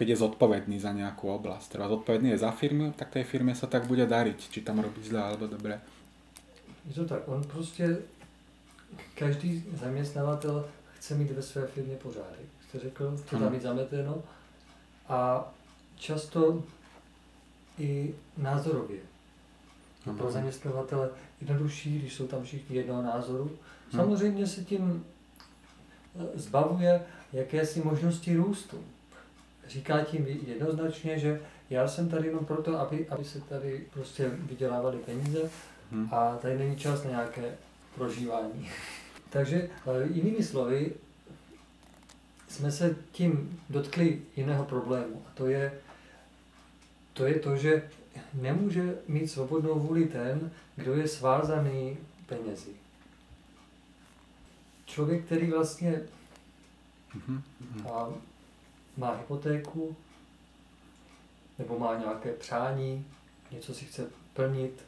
keď je zodpovedný za nejakú oblasť. Teda zodpovedný je za firmu, tak tej firme sa tak bude dariť, či tam robí zle alebo dobre.
Je to tak, on prostě, každý zaměstnavatel chce mít ve své firmě pořádek. Jste řekl, chce tam mít zameteno, a často i názorově. Ano. Pro zaměstnavatele jednodušší, když jsou tam všichni jednoho názoru. Samozřejmě se tím eh, zbavuje jakési možnosti růstu. Říká tím jednoznačně, že já jsem tady jenom proto, aby, aby se tady prostě vydělávaly peníze hmm. a tady není čas na nějaké prožívání. Takže eh, jinými slovy, jsme se tím dotkli jiného problému. A to je, to je to, že nemůže mít svobodnou vůli ten, kdo je svázaný penězi. Člověk, který vlastně mm-hmm. má, má hypotéku, nebo má nějaké přání, něco si chce plnit,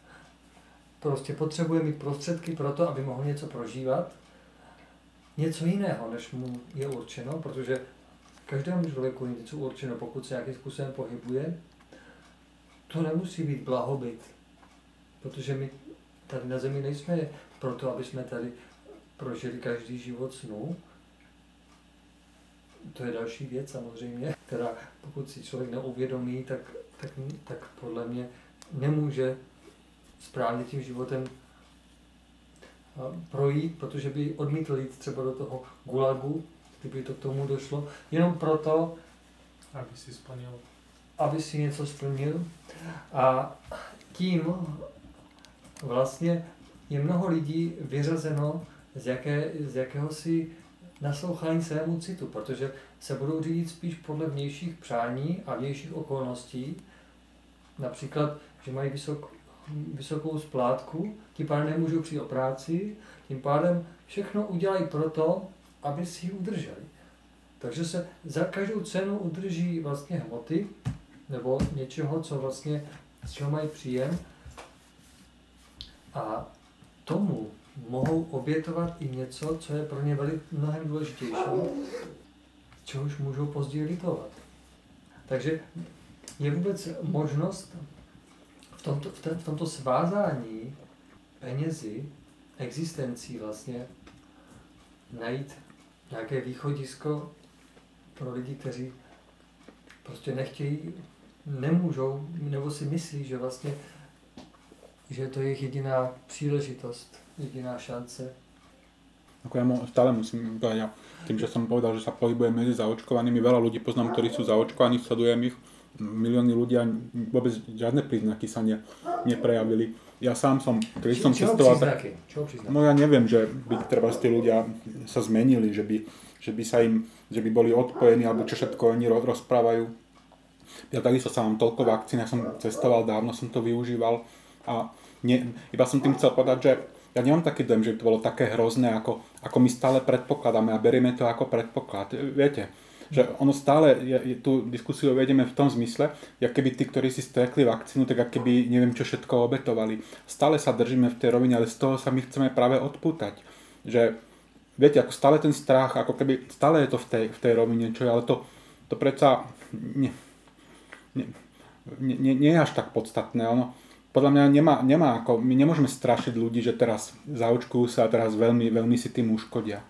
prostě potřebuje mít prostředky pro to, aby mohl něco prožívat, něco jiného, než mu je určeno, protože každému člověku je něco určeno, pokud se nějakým způsobem pohybuje. To nemusí být blahobyt, protože my tady na zemi nejsme proto, aby jsme tady prožili každý život snů. To je další věc samozřejmě, která pokud si člověk neuvědomí, tak, tak, tak podle mě nemůže správně tím životem projít, protože by odmítl jít třeba do toho gulagu, kdyby to k tomu došlo, jenom proto,
aby si splnil
aby si něco splnil. A tím vlastně je mnoho lidí vyřazeno z, jaké, z jakéhosi naslouchání svému citu, protože se budou řídit spíš podle vnějších přání a vnějších okolností. Například, že mají vysok, vysokou splátku, tím pádem nemůžou přijít o práci, tím pádem všechno udělají proto, aby si ji udrželi. Takže se za každou cenu udrží vlastně hmoty nebo něčeho, co vlastně, z čeho mají příjem a tomu mohou obětovat i něco, co je pro ně velik, mnohem důležitější, čehož můžou později litovat. Takže je vůbec možnost v tomto, v, ten, v tomto svázání penězi, existencí vlastně, najít nějaké východisko pro lidi, kteří prostě nechtějí, nemůžou, nebo si myslí, že vlastně, že to je jejich jediná příležitost, jediná šance.
Ako ja stále musím povedať, ja tým, že som povedal, že sa pohybujem medzi zaočkovanými, veľa ľudí poznám, ktorí sú zaočkovaní, sledujem ich, milióny ľudí a vôbec žiadne príznaky sa ne, neprejavili. Ja sám som, keď som cestoval...
Príznaky?
No ja neviem, že by treba tí ľudia sa zmenili, že by, že by sa im, že by boli odpojení, alebo čo všetko oni rozprávajú. Ja takisto sa mám toľko vakcín, ja som cestoval, dávno som to využíval a nie, iba som tým chcel povedať, že ja nemám taký dojem, že by to bolo také hrozné, ako, ako my stále predpokladáme a berieme to ako predpoklad. Viete, že ono stále, je, je, tú diskusiu vedieme v tom zmysle, jak keby tí, ktorí si strekli vakcínu, tak ako keby neviem čo všetko obetovali. Stále sa držíme v tej rovine, ale z toho sa my chceme práve odpútať. Že, viete, ako stále ten strach, ako keby, stále je to v tej, v tej rovine, čo je, ale to, to predsa nie, nie, nie, nie je až tak podstatné. Ono, podľa mňa nemá, nemá ako, my nemôžeme strašiť ľudí, že teraz zaočkujú sa a teraz veľmi, veľmi si tým uškodia.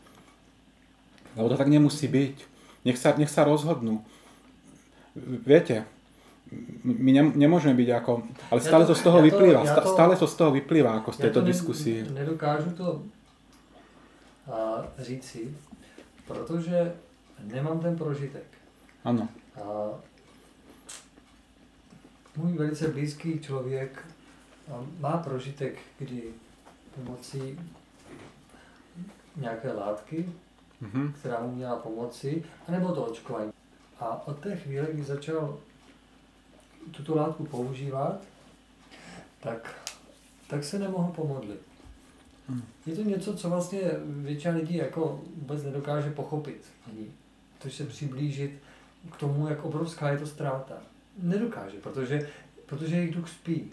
Lebo to tak nemusí byť. Nech sa, nech sa rozhodnú. Viete, my ne, nemôžeme byť ako... Ale stále to, to z toho ja vyplýva. To, ja to, stále to z toho vyplýva ako z tejto diskusie.
Nedokážu to a, říci, protože nemám ten prožitek.
Ano.
A, můj velice blízký člověk má prožitek, kdy pomocí nějaké látky, mm-hmm. která mu měla pomoci, anebo to očkování. A od té chvíle, kdy začal tuto látku používat, tak, tak se nemohl pomodlit. Mm. Je to něco, co vlastně většina lidí jako vůbec nedokáže pochopit. Ani to se přiblížit k tomu, jak obrovská je to ztráta. Nedokáže, protože, protože jejich duch spí.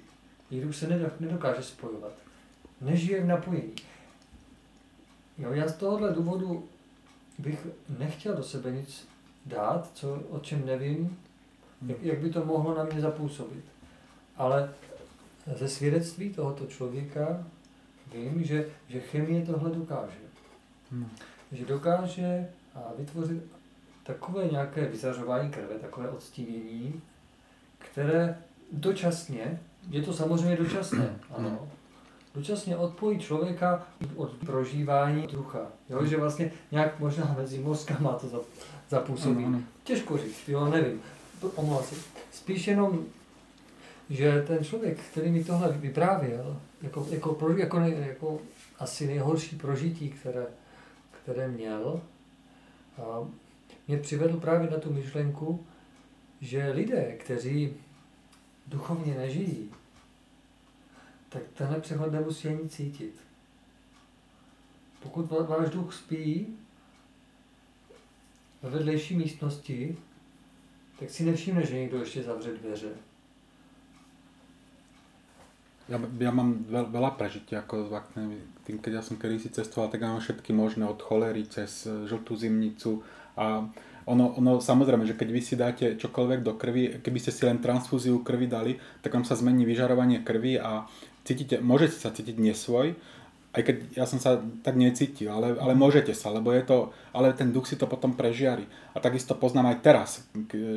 Duch se nedokáže spojovat. Nežije v napojení. Jo, já z tohohle důvodu bych nechtěl do sebe nic dát, co, o čem nevím, jak, jak by to mohlo na mě zapůsobit. Ale ze svědectví tohoto člověka vím, že, že chemie tohle dokáže. Hmm. Že dokáže vytvořit takové nějaké vyzařování krve, takové odstínění, které dočasně, je to samozřejmě dočasné, ano, dočasně odpojí člověka od prožívání ducha. Jo? Že vlastně nějak možná mezi mozkama to zapůsobí. Ano, ano. Těžko říct, jo, nevím. Omlouvám se. Spíš jenom, že ten člověk, který mi tohle vyprávěl, jako, jako, jako, jako asi nejhorší prožití, které, které měl, a mě přivedl právě na tu myšlenku, že lidé, kteří duchovně nežijí, tak tenhle přehled nemusí ani cítit. Pokud váš duch spí ve vedlejší místnosti, tak si nevšimne, že někdo ještě zavře dveře.
Ja, ja mám veľ, veľa prežitia ako s vaknami. Tým, keď cestoval, tak mám všetky možné od cholery cez žltú zimnicu a ono, ono samozrejme, že keď vy si dáte čokoľvek do krvi, keby ste si len transfúziu krvi dali, tak vám sa zmení vyžarovanie krvi a cítite, môžete sa cítiť nesvoj, aj keď ja som sa tak necítil, ale, ale môžete sa, lebo je to, ale ten duch si to potom prežiari. A takisto poznám aj teraz,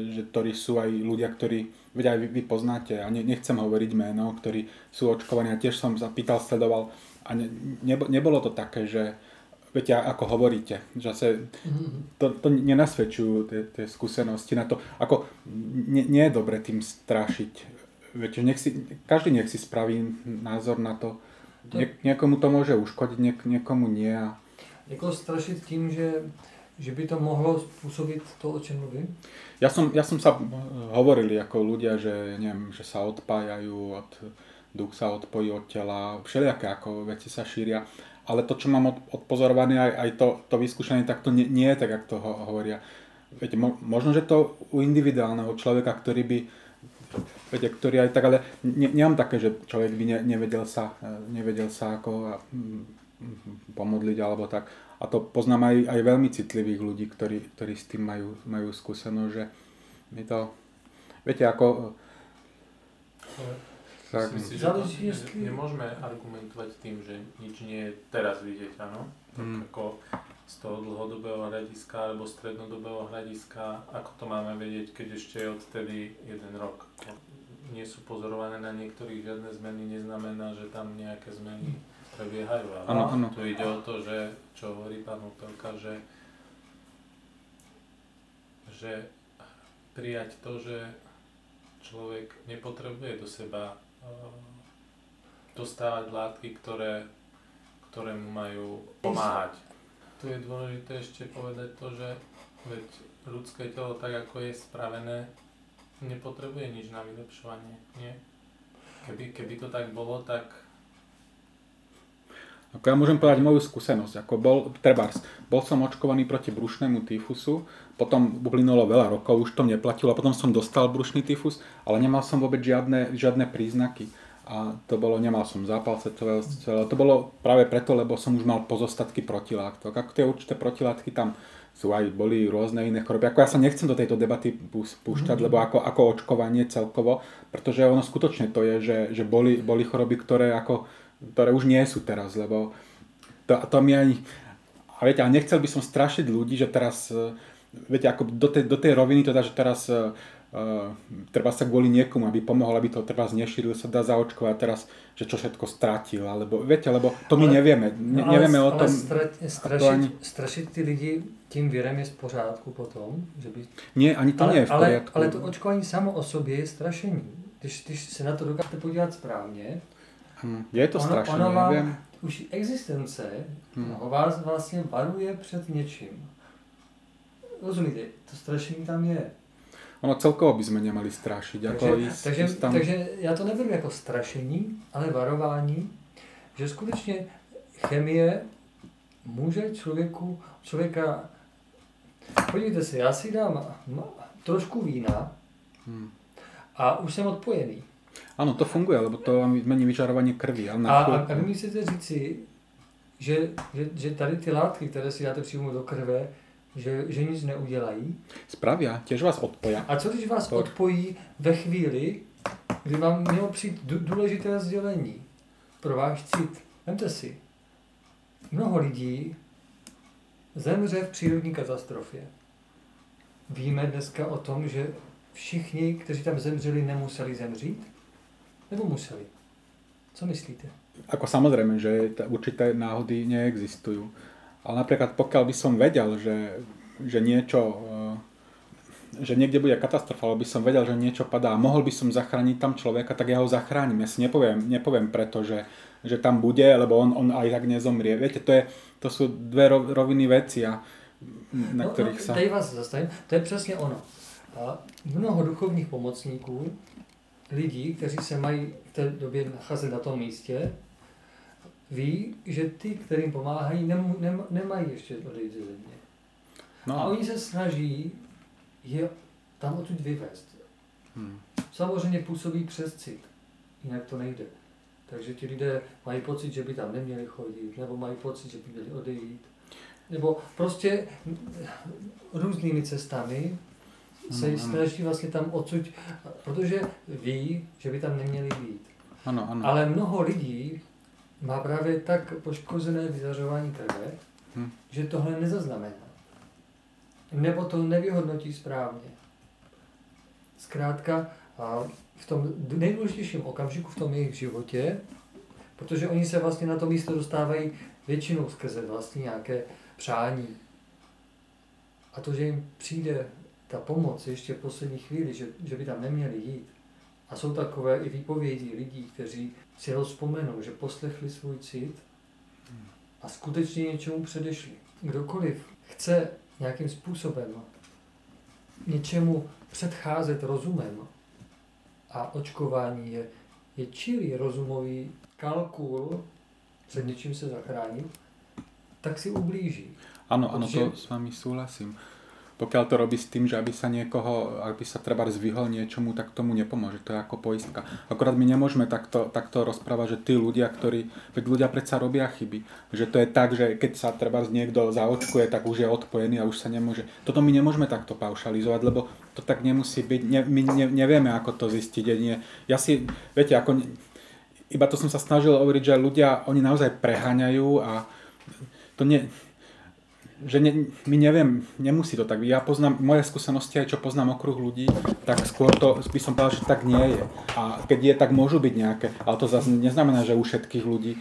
že ktorí sú aj ľudia, ktorí, veď aj vy, vy poznáte, a ne, nechcem hovoriť meno, ktorí sú očkovaní a tiež som zapýtal, sledoval a ne, nebo, nebolo to také, že viete, ako hovoríte, že zase to, to nenasvedčujú tie, tie skúsenosti na to, ako nie, nie je dobre tým strašiť. Viete, nech si, každý nech si spraví názor na to. Nie, niekomu to môže uškodiť, niek, niekomu nie. A...
Jako strašit tím, že, že by to mohlo spôsobiť to, o čem mluvím?
Ja som, ja som sa hovorili ako ľudia, že, neviem, že sa odpájajú od duch sa odpojí od tela, všelijaké ako veci sa šíria. Ale to, čo mám odpozorované, aj, aj to, to vyskúšanie, tak to nie, nie je tak, ako to hovoria. Viete, mo, možno, že to u individuálneho človeka, ktorý by viete, ktorý aj tak, ale ne, nemám také, že človek by ne, nevedel, sa, nevedel sa ako mm, pomodliť alebo tak. A to poznám aj, aj veľmi citlivých ľudí, ktorí, ktorí s tým majú, majú skúsenosť, že my to, viete, ako
tak. Myslím si, že Záleží, ne, nemôžeme argumentovať tým, že nič nie je teraz vidieť, áno? Hmm. ako z toho dlhodobého hľadiska alebo strednodobého hľadiska, ako to máme vedieť, keď ešte je odtedy jeden rok. Nie sú pozorované na niektorých žiadne zmeny, neznamená, že tam nejaké zmeny prebiehajú. Ale ano, ano. tu ide o to, že, čo hovorí pán Opelka, že, že prijať to, že človek nepotrebuje do seba dostávať látky, ktoré, ktoré mu majú pomáhať. Tu je dôležité ešte povedať to, že veď ľudské telo tak ako je spravené, nepotrebuje nič na vylepšovanie, nie? Keby, keby to tak bolo, tak
ako ja môžem povedať moju skúsenosť. Ako bol, trebárs, bol som očkovaný proti brušnému tyfusu, potom uplynulo veľa rokov, už to neplatilo, a potom som dostal brušný tyfus, ale nemal som vôbec žiadne, žiadne príznaky. A to bolo, nemal som zápal svetového to bolo práve preto, lebo som už mal pozostatky protilátok. Ako tie určité protilátky tam sú aj, boli rôzne iné choroby. Ako ja sa nechcem do tejto debaty púšťať, mm-hmm. lebo ako, ako očkovanie celkovo, pretože ono skutočne to je, že, že boli, boli choroby, ktoré ako ktoré už nie sú teraz, lebo to, to mi ani... A viete, a nechcel by som strašiť ľudí, že teraz, e, viete, ako do tej, do tej roviny to dá, že teraz uh, treba sa kvôli niekomu, aby pomohol, aby to treba znešíril, sa dá zaočkovať teraz, že čo všetko stratil, alebo viete, lebo to my ale, nevieme. Ne, no, nevieme ale, o tom.
Ale stra, strašiť, ani... strašiť ty lidi tím virem je v pořádku potom? Že by...
Nie, ani to
ale,
nie je v
poriadku. Ale, ale to očkování samo o sobě je strašení. Když, když se na to dokážete podívat správně,
Hmm. Je to strašné,
ono, ono neviem. Už existence hmm. no, vás vlastně varuje před něčím. Rozumíte, to strašení tam je.
Ono celkovo by sme nemali strašiť. Takže,
ako ísť, takže, ísť tam... takže já to neberu jako strašení, ale varování, že skutečně chemie může člověku, člověka... Podívejte se, já si dám trošku vína hmm. a už jsem odpojený.
Áno, to funguje, lebo to mení vyžarovanie krvi.
Ale a, a, a vy mi chcete říci, že, že, že tady ty látky, které si dáte přímo do krve, že, že nic neudělají.
Spravia, těž vás odpojí.
A co když vás to... odpojí ve chvíli, kdy vám mělo přijít důležité sdělení pro váš cit? Vemte si, mnoho lidí zemře v přírodní katastrofě. Víme dneska o tom, že všichni, kteří tam zemřeli, nemuseli zemřít? Nebo museli? Co myslíte?
Ako samozrejme, že určité náhody neexistujú. Ale napríklad pokiaľ by som vedel, že, že niečo eh, že niekde bude katastrofa, alebo by som vedel, že niečo padá a mohol by som zachrániť tam človeka, tak ja ho zachránim. Ja si nepoviem, nepoviem preto, že, že tam bude, lebo on, on aj tak nezomrie. Viete, to, je, to sú dve roviny veci, a, na no, ktorých no, sa...
Tady vás zastavím. To je přesně ono. A mnoho duchovních pomocníků lidí, kteří se mají v té době nacházet na tom místě, ví, že ty, kterým pomáhají, nem, nem, nemají ještě odejít ze země. No. A oni se snaží je tam odtud vyvést. Hmm. Samozřejmě působí přes cit, jinak to nejde. Takže ti lidé mají pocit, že by tam neměli chodit, nebo mají pocit, že by měli odejít. Nebo prostě různými cestami se ano, snaží vlastně tam odsud, protože ví, že by tam neměli být.
Ano, ano.
Ale mnoho lidí má právě tak poškozené vyzařování krve, hm. že tohle nezaznamená. Nebo to nevyhodnotí správně. Zkrátka, a v tom nejdůležitějším okamžiku v tom jejich životě Protože oni se vlastně na to místo dostávají většinou skrze vlastně nějaké přání. A to, že jim přijde ta pomoc ještě v poslední chvíli, že, že by tam neměli jít. A jsou takové i výpovědi lidí, kteří si ho vzpomenou, že poslechli svůj cit a skutečně něčemu předešli. Kdokoliv chce nějakým způsobem něčemu předcházet rozumem a očkování je, je čirý rozumový kalkul, před něčím se zachránit, tak si ublíží.
Ano, ano, to s vámi souhlasím pokiaľ to robí s tým, že aby sa niekoho, aby sa treba zvyhol niečomu, tak tomu nepomôže. To je ako poistka. Akorát my nemôžeme takto, takto rozprávať, že tí ľudia, ktorí, veď ľudia predsa robia chyby. Že to je tak, že keď sa treba niekto zaočkuje, tak už je odpojený a už sa nemôže. Toto my nemôžeme takto paušalizovať, lebo to tak nemusí byť. Ne, my ne, nevieme, ako to zistiť. Nie. Ja si, viete, ako, iba to som sa snažil hovoriť, že ľudia, oni naozaj preháňajú a to nie, že ne, my neviem, nemusí to tak byť. Ja poznám, moje skúsenosti, aj čo poznám okruh ľudí, tak skôr to by som povedal, že tak nie je. A keď je, tak môžu byť nejaké, ale to zase neznamená, že u všetkých ľudí.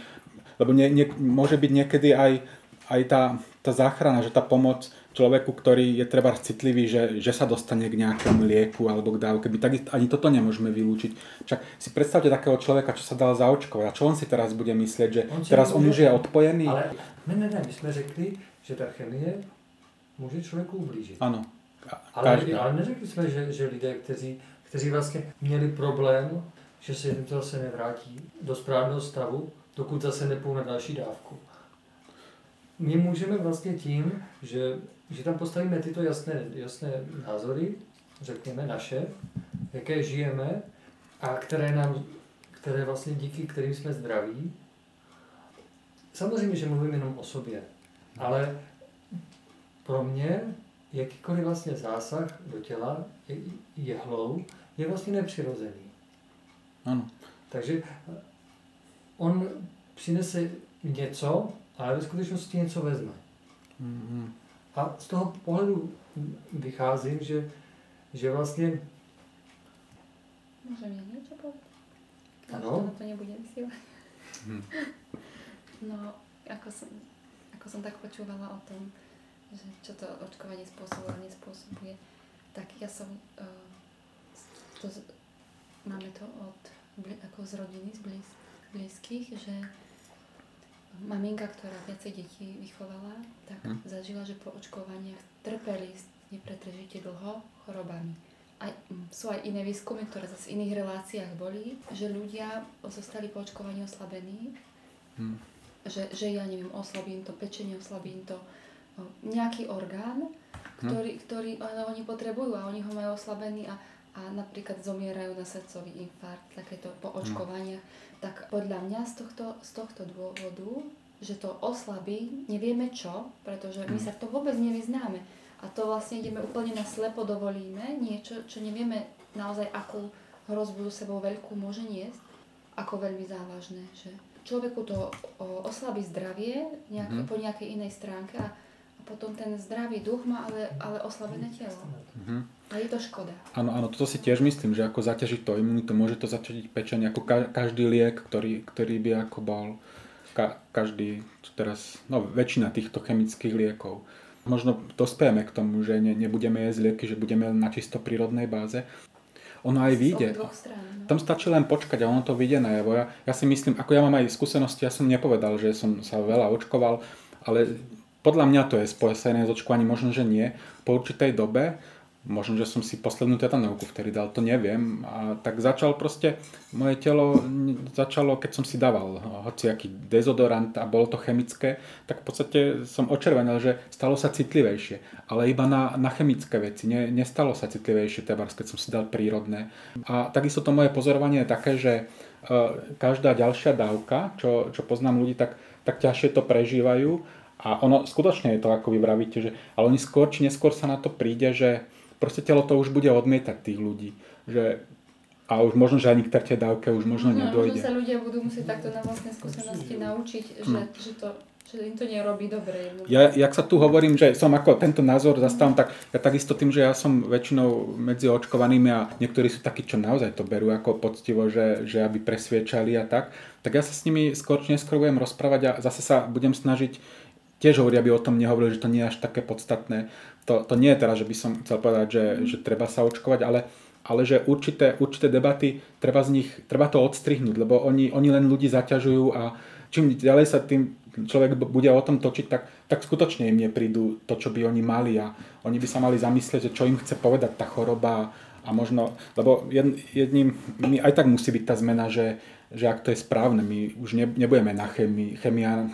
Lebo nie, nie, môže byť niekedy aj, aj tá, tá záchrana, že tá pomoc človeku, ktorý je treba citlivý, že, že sa dostane k nejakému lieku alebo k dávke. My tak ani toto nemôžeme vylúčiť. Však si predstavte takého človeka, čo sa dal zaočkovať. A čo on si teraz bude myslieť, že on teraz on už je odpojený?
Ale ne, ne, ne, my sme řekli, že ta chemie může člověku ublížit.
Ano.
Ale, ale neřekli jsme, že, že lidé, kteří, kteří vlastně měli problém, že se jim to zase nevrátí do správného stavu, dokud zase nepůjde na další dávku. My můžeme vlastně tím, že, že tam postavíme tyto jasné, jasné názory, řekněme naše, jaké žijeme a které nám, které vlastně díky kterým jsme zdraví. Samozřejmě, že mluvím jenom o sobě. Ale pro mě jakýkoliv vlastně zásah do těla jehlou je vlastně nepřirozený.
Ano.
Takže on přinese něco, ale ve skutečnosti něco vezme. Mm-hmm. A z toho pohledu vycházím, že, že vlastně...
Můžeme něco povedat?
Ano.
To nebude vysílat. Hmm. No, jako jsem ako som tak počúvala o tom, že čo to očkovanie spôsobuje a nespôsobuje, tak ja som, uh, to, máme to od, ako z rodiny, z blíz, blízkych, že maminka, ktorá viacej detí vychovala, tak hmm. zažila, že po očkovaniach trpeli nepretržite dlho chorobami. A sú aj iné výskumy, ktoré zase v iných reláciách boli, že ľudia zostali po očkovaní oslabení. Hmm že, že ja neviem, oslabím to pečenie, oslabím to nejaký orgán, hm. ktorý, ktorý ale oni potrebujú a oni ho majú oslabený a, a napríklad zomierajú na srdcový infarkt, takéto po hm. očkovaniach. Tak podľa mňa z tohto, z tohto dôvodu, že to oslabí, nevieme čo, pretože my hm. sa v tom vôbec nevyznáme. A to vlastne ideme úplne na slepo dovolíme niečo, čo nevieme naozaj akú hrozbu sebou veľkú môže niesť, ako veľmi závažné. Že človeku to oslabí zdravie nejak, mm-hmm. po nejakej inej stránke a, a potom ten zdravý duch má ale, ale oslabené telo. Mm-hmm. A je to škoda.
Áno, áno, toto si tiež myslím, že ako zaťažiť to imunitu, môže to zaťažiť pečenie, ako ka- každý liek, ktorý, ktorý by ako bol ka- každý, teraz, no väčšina týchto chemických liekov. Možno dospejeme k tomu, že ne, nebudeme jesť lieky, že budeme na čisto prírodnej báze ono aj vyjde.
No.
Tam stačí len počkať a ono to vyjde na Ja, ja si myslím, ako ja mám aj skúsenosti, ja som nepovedal, že som sa veľa očkoval, ale podľa mňa to je spojené s očkovaním, možno, že nie. Po určitej dobe možno, že som si poslednú tetanovku vtedy dal, to neviem. A tak začal proste, moje telo začalo, keď som si dával hociaký dezodorant a bolo to chemické, tak v podstate som očervenil, že stalo sa citlivejšie. Ale iba na, na chemické veci, ne, nestalo sa citlivejšie, tebars, keď som si dal prírodné. A takisto to moje pozorovanie je také, že uh, každá ďalšia dávka, čo, čo poznám ľudí, tak, tak ťažšie to prežívajú. A ono skutočne je to, ako vy vravíte, že, ale oni skôr či neskôr sa na to príde, že, proste telo to už bude odmietať tých ľudí. Že, a už možno, že ani k tretej dávke už možno no, nedojde.
Možno sa ľudia budú musieť takto na vlastné skúsenosti naučiť, že, hmm. že to Že im to nerobí dobre.
Ja, jak sa tu hovorím, že som ako tento názor zastávam, tak ja takisto tým, že ja som väčšinou medzi očkovanými a niektorí sú takí, čo naozaj to berú ako poctivo, že, že aby presviečali a tak, tak ja sa s nimi skôr či neskôr budem rozprávať a zase sa budem snažiť tiež hovorí, aby o tom nehovorili, že to nie je až také podstatné. To, to nie je teraz, že by som chcel povedať, že, že treba sa očkovať, ale, ale že určité, určité debaty treba z nich, treba to odstrihnúť, lebo oni, oni len ľudí zaťažujú a čím ďalej sa tým človek bude o tom točiť, tak, tak skutočne im neprídu to, čo by oni mali a oni by sa mali zamyslieť, že čo im chce povedať tá choroba a možno, lebo jedným, my aj tak musí byť tá zmena, že, že ak to je správne, my už ne, nebudeme na chemii, chemia,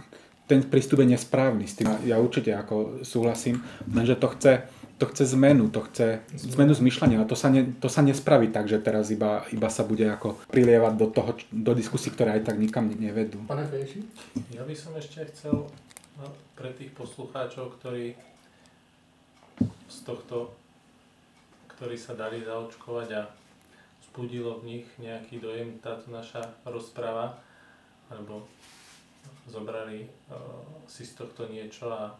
ten prístup je nesprávny, s tým ja určite ako súhlasím, lenže to chce, to chce zmenu, to chce zmenu zmyšľania a to sa, ne, to sa nespraví tak, že teraz iba, iba sa bude ako prilievať do toho, do diskusí, ktoré aj tak nikam nevedú.
Pane Fejši?
Ja by som ešte chcel no, pre tých poslucháčov, ktorí z tohto, ktorí sa dali zaočkovať a spudilo v nich nejaký dojem táto naša rozprava, alebo zobrali uh, si z tohto niečo a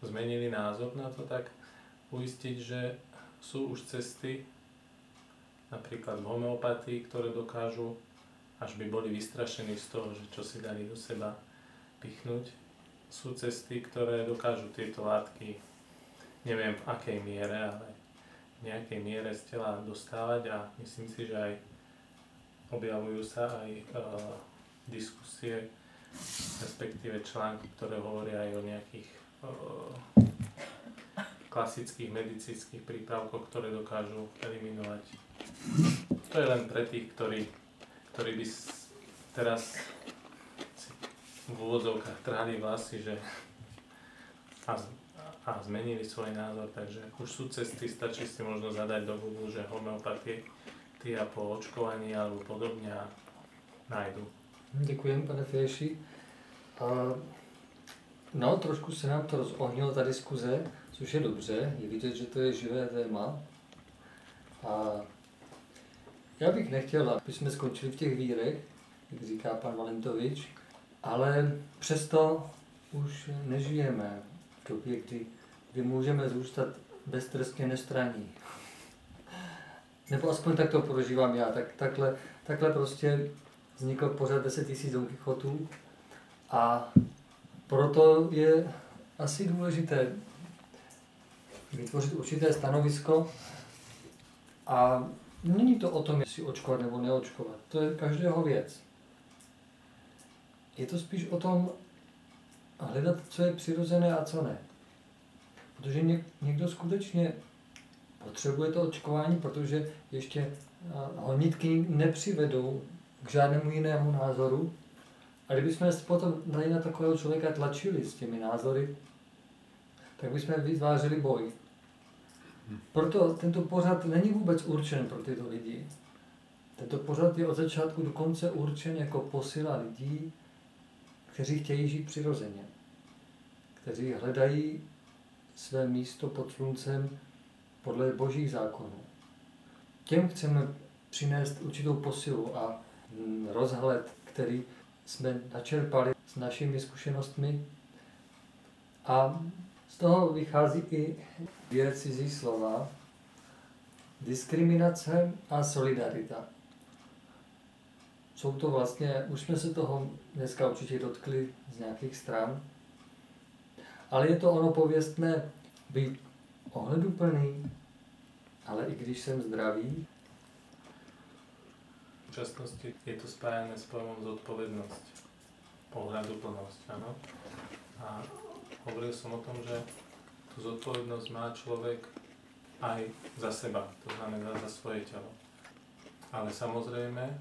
zmenili názor na to, tak uistiť, že sú už cesty, napríklad v homeopatii, ktoré dokážu, až by boli vystrašení z toho, že čo si dali do seba pichnúť. Sú cesty, ktoré dokážu tieto látky, neviem v akej miere, ale v nejakej miere z tela dostávať a myslím si, že aj objavujú sa aj uh, diskusie, respektíve články, ktoré hovoria aj o nejakých klasických medicínskych prípravkov, ktoré dokážu eliminovať. To je len pre tých, ktorí, ktorí by teraz v úvodzovkách trhali vlasy, že a, a zmenili svoj názor, takže už sú cesty, stačí si možno zadať do Google, že homeopatie a po očkovaní alebo podobne a nájdu.
Děkujem, pane Fieši. No, trošku se nám to rozohnilo, ta diskuze což je dobře, je vidět, že to je živé téma. A já bych nechtěl, aby jsme skončili v těch vírech, jak říká pan Valentovič, ale přesto už nežijeme v době, kdy, kdy můžeme zůstat beztrestně nestraní. Nebo aspoň tak to prožívám já. Tak, takhle, takhle prostě vznikl pořád 10 000 Don Quixotů a proto je asi důležité vytvořit určité stanovisko a není to o tom, jestli očkovat nebo neočkovat. To je každého věc. Je to spíš o tom hledat, co je přirozené a co ne. Protože někdo skutečně potřebuje to očkování, protože ještě honitky nepřivedou k žádnému jinému názoru. A kdybychom potom tady na takového člověka tlačili s těmi názory, tak bychom vytvářeli boj. Proto tento pořad není vůbec určen pro tyto lidi. Tento pořad je od začátku do konce určen jako posila lidí, kteří chtějí žít přirozeně, kteří hledají své místo pod sluncem podle božích zákonů. Těm chceme přinést určitou posilu a rozhled, který jsme načerpali s našimi zkušenostmi a z toho vychází i dvě cizí slova. Diskriminace a solidarita. Jsou to vlastně, už jsme se toho dneska určitě dotkli z nějakých stran, ale je to ono pověstné být ohleduplný, ale i když jsem zdravý.
V časnosti je to spájené s pojmom zodpovednosť, ohľaduplnosť, áno. A hovoril som o tom, že tú zodpovednosť má človek aj za seba, to znamená za svoje telo. Ale samozrejme,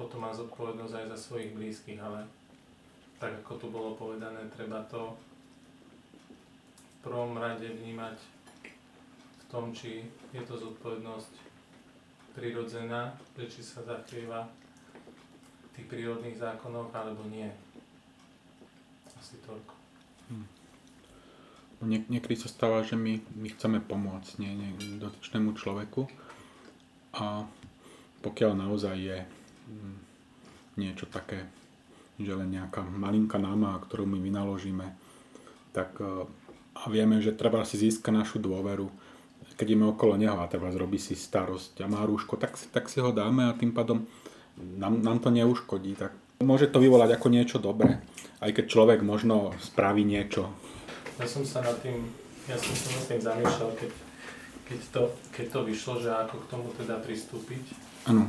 potom má zodpovednosť aj za svojich blízkych, ale tak ako tu bolo povedané, treba to v prvom rade vnímať v tom, či je to zodpovednosť prirodzená, že či sa zakrýva v tých prírodných zákonoch alebo nie. Asi toľko. Hmm.
Nie, niekedy sa stáva, že my, my chceme pomôcť nie, nie, dotyčnému človeku a pokiaľ naozaj je hm, niečo také že len nejaká malinká námaha, ktorú my vynaložíme, tak e, a vieme, že treba si získa našu dôveru, keď ideme okolo neho a treba zrobí si starosť a má rúško, tak, tak si ho dáme a tým pádom nám, nám to neuškodí. Tak môže to vyvolať ako niečo dobré, aj keď človek možno spraví niečo.
Ja som sa nad tým, ja som sa nad tým zamýšľal, keď, keď, to, keď to vyšlo, že ako k tomu teda pristúpiť.
Ano.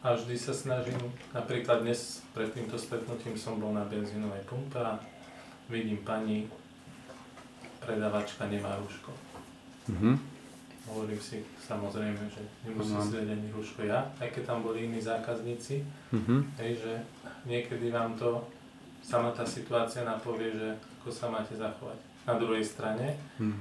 A vždy sa snažím, napríklad dnes pred týmto stretnutím som bol na benzínovej pumpe a vidím pani, predavačka nemá rúško.
Mm-hmm.
Hovorím si samozrejme, že nemusím si dať ani rúško ja, aj keď tam boli iní zákazníci,
mm-hmm.
hej, že niekedy vám to sama tá situácia napovie, že ako sa máte zachovať. Na druhej strane
mm.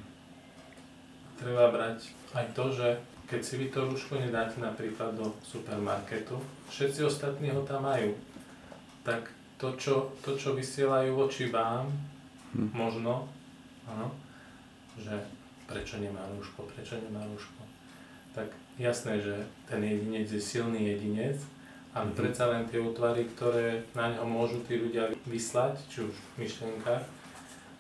treba brať aj to, že keď si vy to rúško nedáte napríklad do supermarketu, všetci ostatní ho tam majú, tak to, čo, to, čo vysielajú voči vám,
hm.
možno, áno, že prečo nemá rúško, prečo nemá rúško, tak jasné, že ten jedinec je silný jedinec, ale mm-hmm. predsa len tie útvary, ktoré na ňo môžu tí ľudia vyslať, či už v myšlienkach,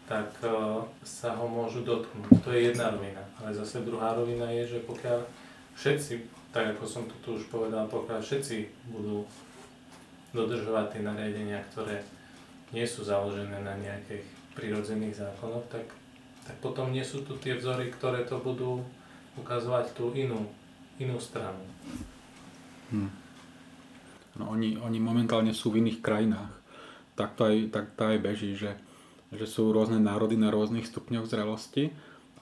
tak uh, sa ho môžu dotknúť. To je jedna rovina. Ale zase druhá rovina je, že pokiaľ všetci, tak ako som to tu už povedal, pokiaľ všetci budú dodržovať tie nariadenia, ktoré nie sú založené na nejakých prirodzených zákonoch, tak, tak potom nie sú tu tie vzory, ktoré to budú ukazovať tú inú, inú stranu.
Hmm. No, oni, oni momentálne sú v iných krajinách. Tak to aj, tak to aj beží, že, že sú rôzne národy na rôznych stupňoch zrelosti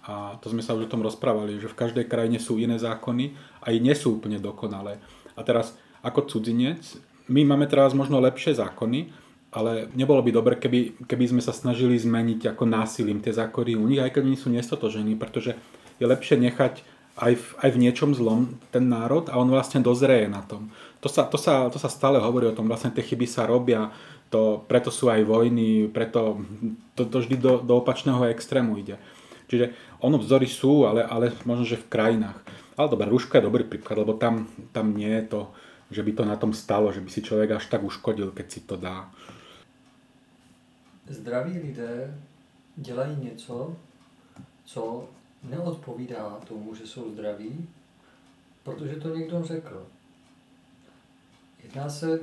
a to sme sa už o tom rozprávali, že v každej krajine sú iné zákony a i nie sú úplne dokonalé. A teraz ako cudzinec, my máme teraz možno lepšie zákony, ale nebolo by dobre, keby, keby sme sa snažili zmeniť ako násilím tie zákony u nich, aj keď oni sú nestotožení, pretože je lepšie nechať aj v, aj v niečom zlom ten národ a on vlastne dozreje na tom. To sa, to, sa, to sa stále hovorí o tom, vlastne tie chyby sa robia, to, preto sú aj vojny, preto to, to vždy do, do opačného extrému ide. Čiže ono vzory sú, ale, ale možno, že v krajinách. Ale dobre, rúška je dobrý príklad, lebo tam, tam nie je to, že by to na tom stalo, že by si človek až tak uškodil, keď si to dá.
Zdraví lidé dělají něco, co neodpovídá tomu, že jsou zdraví, protože to někdo řekl. Jedná se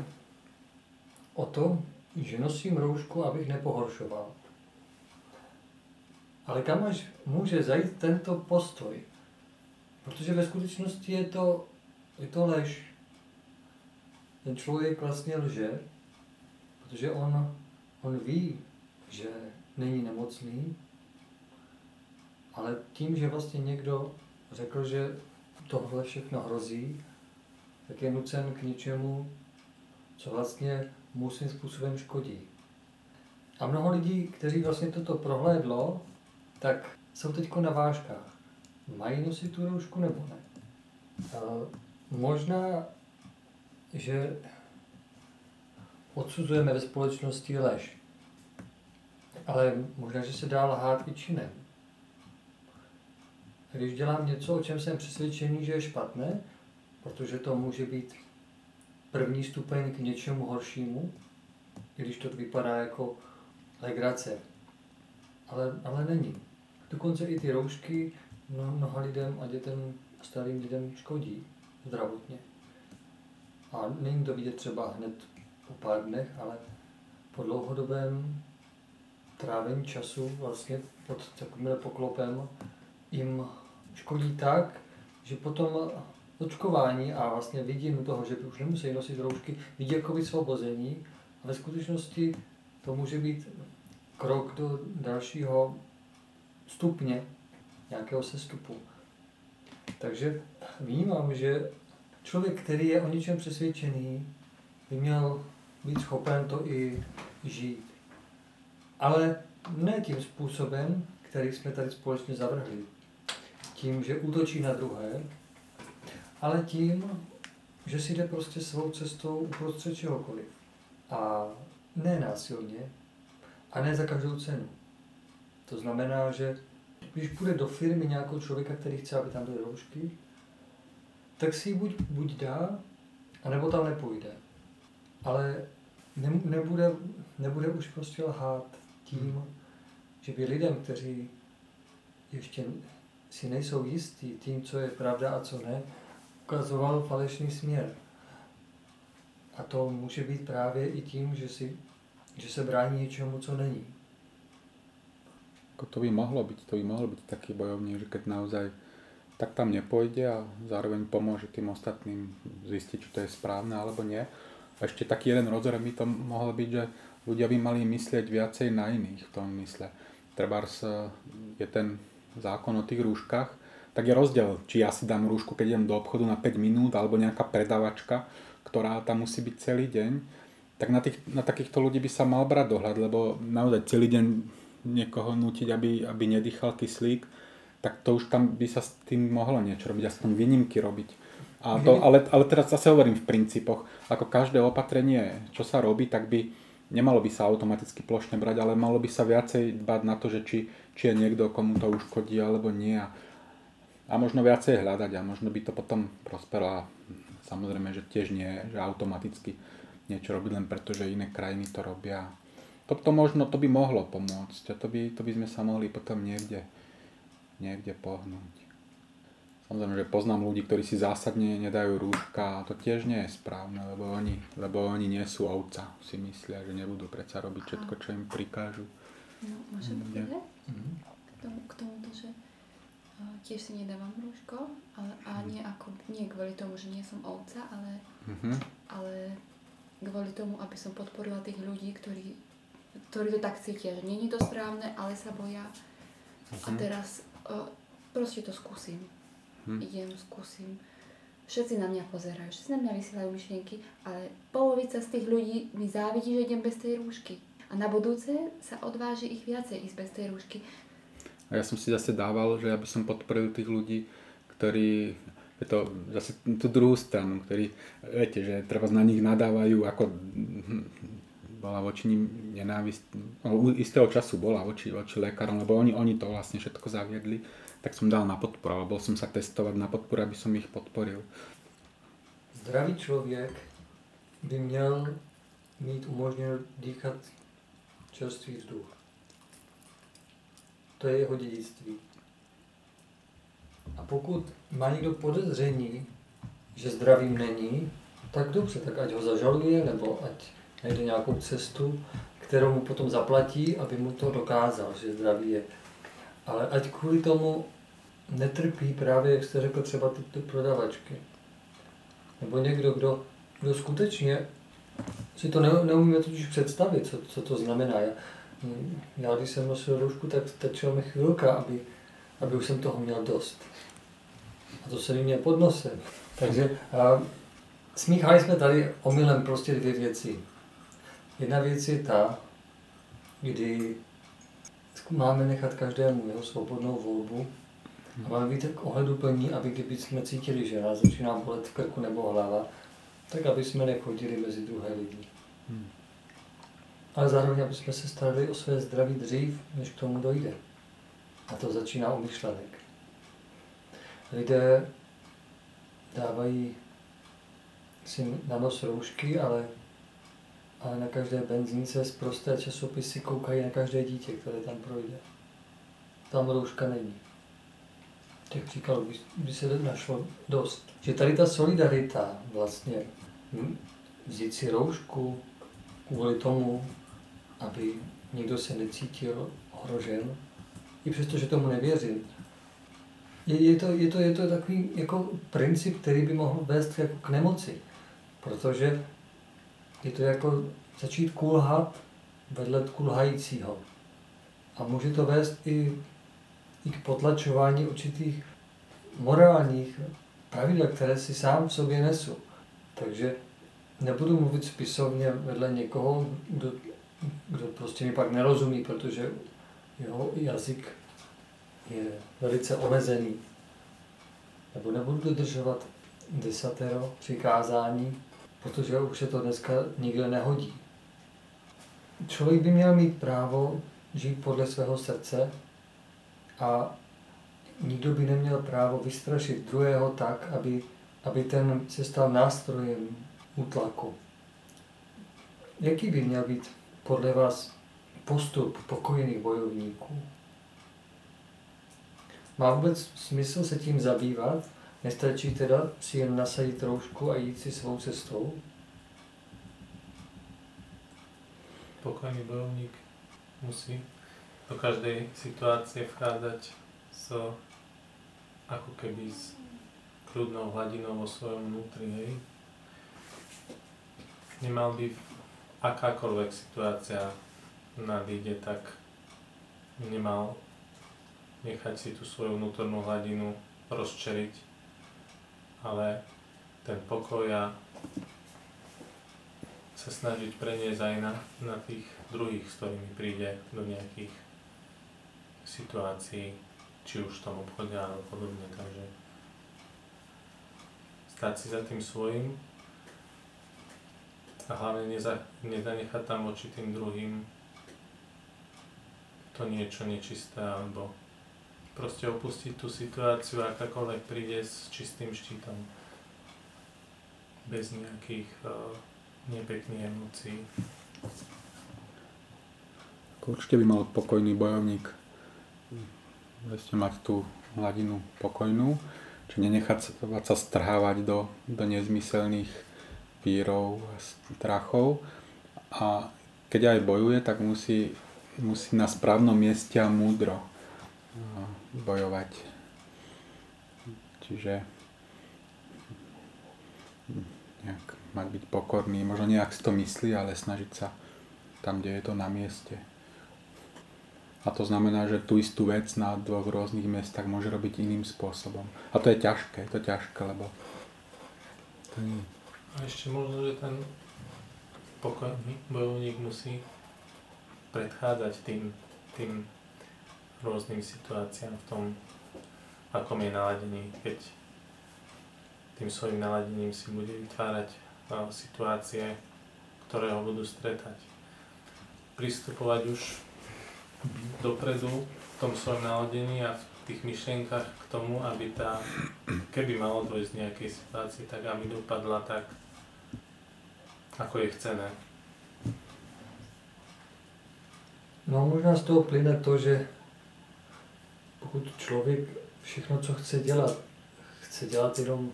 o to, že nosím roušku, abych nepohoršoval. Ale kam až může zajít tento postoj? Protože ve skutečnosti je to, je to lež. Ten člověk vlastně lže, protože on, on ví, že není nemocný, ale tím, že vlastně někdo řekl, že tohle všechno hrozí, tak je nucen k něčemu, co vlastně mu svým způsobem škodí. A mnoho lidí, kteří vlastně toto prohlédlo, tak jsou teď na vážkách. Mají nosit tu roušku nebo ne? A možná, že odsuzujeme ve společnosti lež. Ale možná, že se dá lhát i činem. Když dělám něco, o čem jsem přesvědčený, že je špatné, protože to může být první stupeň k něčemu horšímu, když to vypadá jako legrace. Ale, ale není. Dokonce i ty roušky mnoha lidem a dětem a starým lidem škodí zdravotně. A není to vidět třeba hned po pár dnech, ale po dlouhodobém trávení času vlastně pod takovým poklopem jim škodí tak, že potom očkování a vlastně vidění toho, že už nemusí nosit roušky, vidí jako vysvobození a ve skutečnosti to může být krok do dalšího stupně nějakého sestupu. Takže vnímám, že člověk, který je o něčem přesvědčený, by měl být schopen to i žít. Ale ne tím způsobem, který jsme tady společně zavrhli. Tím, že útočí na druhé, ale tím, že si jde prostě svou cestou uprostřed čehokoliv. A ne násilně, a ne za každou cenu. To znamená, že když půjde do firmy nějakou člověka, který chce, aby tam byly roušky, tak si ji buď, buď dá, anebo tam nepůjde. Ale ne, nebude, nebude už prostě lhát tím, že by lidem, kteří ještě si nejsou jistí tím, co je pravda a co ne, ukazoval falešný směr. A to může být právě i tím, že, si, že se brání něčemu, co není.
Ako to by mohlo byť, to by mohlo byť taký bojovník, že keď naozaj tak tam nepôjde a zároveň pomôže tým ostatným zistiť, či to je správne alebo nie. A ešte taký jeden rozhor by to mohol byť, že ľudia by mali myslieť viacej na iných v tom mysle. Trebárs e, je ten zákon o tých rúškach, tak je rozdiel, či ja si dám rúšku, keď idem do obchodu na 5 minút, alebo nejaká predavačka, ktorá tam musí byť celý deň, tak na, tých, na takýchto ľudí by sa mal brať dohľad, lebo naozaj celý deň niekoho nutiť, aby, aby nedýchal kyslík, tak to už tam by sa s tým mohlo niečo robiť, aspoň výnimky robiť. A to, ale, ale teraz zase hovorím v princípoch, ako každé opatrenie, čo sa robí, tak by nemalo by sa automaticky plošne brať, ale malo by sa viacej dbať na to, že či, či je niekto, komu to uškodí alebo nie. A, a možno viacej hľadať a možno by to potom prospero a samozrejme, že tiež nie, že automaticky niečo robiť len preto, že iné krajiny to robia to, to možno, to by mohlo pomôcť a to by, to by sme sa mohli potom niekde, niekde pohnúť. Samozrejme, že poznám ľudí, ktorí si zásadne nedajú rúška a to tiež nie je správne, lebo oni, lebo oni nie sú ovca, si myslia, že nebudú predsa robiť všetko, čo im prikážu.
No, môžem povedať? Mm-hmm. K, tomu, k tomuto, že uh, tiež si nedávam rúško, ale a mhm. nie, ako, nie kvôli tomu, že nie som ovca, ale, mm-hmm. ale kvôli tomu, aby som podporila tých ľudí, ktorí ktorí to tak cítia, že není to správne, ale sa boja. A mhm. teraz uh, proste to skúsim. Hmm. Idem, skúsim. Všetci na mňa pozerajú, všetci na mňa vysielajú myšlienky, ale polovica z tých ľudí mi závidí, že idem bez tej rúšky. A na budúce sa odváži ich viacej ísť bez tej rúšky.
A ja som si zase dával, že ja by som podporil tých ľudí, ktorí je to zase tú druhú stranu, ktorí, viete, že treba na nich nadávajú ako bola voči ním nenávist, no, istého času bola voči, voči lekárom, lebo oni, oni to vlastne všetko zaviedli, tak som dal na podporu, alebo som sa testovať na podporu, aby som ich podporil.
Zdravý člověk by měl mít umožněno dýchat čerstvý vzduch. To je jeho dědictví. A pokud má někdo podezření, že zdravým není, tak dobře, tak ať ho zažaluje, nebo ať najde nějakou cestu, kterou mu potom zaplatí, aby mu to dokázal, že zdraví je. Ale ať kvůli tomu netrpí právě, jak jste řekl, třeba ty, ty prodavačky. Nebo někdo, kdo, kdo skutečně si to ne, neumíme totiž představit, co, co to znamená. Já, já když jsem nosil roušku, tak stačila mi chvilka, aby, aby už jsem toho měl dost. A to se mi mě pod nosem. Takže a, smíchali jsme tady omylem prostě dvě věci. Jedna věc je ta, kdy máme nechat každému jeho svobodnou volbu a máme být tak ohleduplní, aby kdyby jsme cítili, že nás začíná bolet v krku nebo hlava, tak aby jsme nechodili mezi druhé lidi. Hmm. Ale zároveň, aby jsme se starali o své zdraví dřív, než k tomu dojde. A to začíná u myšlenek. Lidé dávají si na nos roušky, ale ale na každé benzínce z prosté časopisy koukají na každé dítě, které tam projde. Tam rouška není. Těch příkladů by, by se našlo dost. Že tady ta solidarita vlastně, hm, vzít si roušku kvůli tomu, aby někdo se necítil ohrožen, i přesto, že tomu nevěřím. Je, je, to, je, to, je to takový jako princip, který by mohl vést jako k nemoci. Protože je to jako začít kulhat vedle kulhajícího. A může to vést i, i k potlačování určitých morálních pravidel, které si sám v sobě nesu. Takže nebudu mluvit spisovně vedle někoho, kdo, kdo prostě mi pak nerozumí, protože jeho jazyk je velice omezený. Nebo nebudu dodržovat desatero přikázání, protože už se to dneska nikde nehodí. Člověk by měl mít právo žít podle svého srdce a nikdo by neměl právo vystrašit druhého tak, aby, aby ten se stal nástrojem útlaku. jaký by měl být podle vás postup pokojných bojovníků? Má vůbec smysl se tím zabývat? Nestačí teda si jen nasadit roušku a jít si svou cestou?
Pokojný bojovník musí do každej situácie vchádzať s ako keby s kľudnou hladinou vo svojom vnútri, hej. Nemal by akákoľvek situácia nadíde, tak nemal nechať si tú svoju vnútornú hladinu rozčeriť, ale ten pokoj a sa snažiť preniesť aj na, na tých druhých, s ktorými príde do nejakých situácií, či už v tom obchode alebo podobne. Takže stať si za tým svojim a hlavne neza, nezanechať tam voči tým druhým to niečo nečisté alebo proste opustiť tú situáciu, akákoľvek príde s čistým štítom. Bez nejakých uh, nepekných emócií.
Určite by mal pokojný bojovník vlastne mať tú hladinu pokojnú, či nenechať sa, strhávať do, do nezmyselných vírov a strachov. A keď aj bojuje, tak musí, musí na správnom mieste a múdro bojovať. Čiže nejak mať byť pokorný, možno nejak si to myslí, ale snažiť sa tam, kde je to na mieste. A to znamená, že tú istú vec na dvoch rôznych miestach môže robiť iným spôsobom. A to je ťažké, je to ťažké, lebo
to nie. A ešte možno, že ten pokojný bojovník musí predchádzať tým, tým rôznym situáciám v tom, akom je naladený, keď tým svojim naladením si bude vytvárať uh, situácie, ktoré ho budú stretať. Pristupovať už dopredu v tom svojom naladení a v tých myšlienkach k tomu, aby tá, keby malo dojsť v nejakej situácii, tak aby dopadla tak, ako je chcené.
No možná z toho plyne to, že pokud člověk všechno, co chce dělat, chce dělat jenom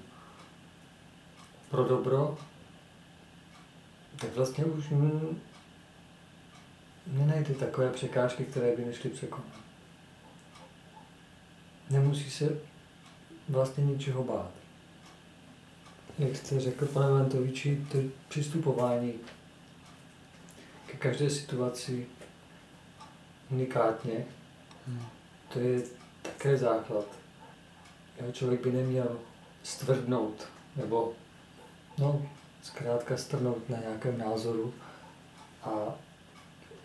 pro dobro, tak vlastně už nenajde takové překážky, které by nešly překonat. Nemusí se vlastně ničeho bát. Jak jste řekl, pane Ventoviči, to přistupování ke každé situaci unikátně, hmm. to je také základ. Jeho člověk by neměl stvrdnout, nebo no, zkrátka strnout na nějakém názoru a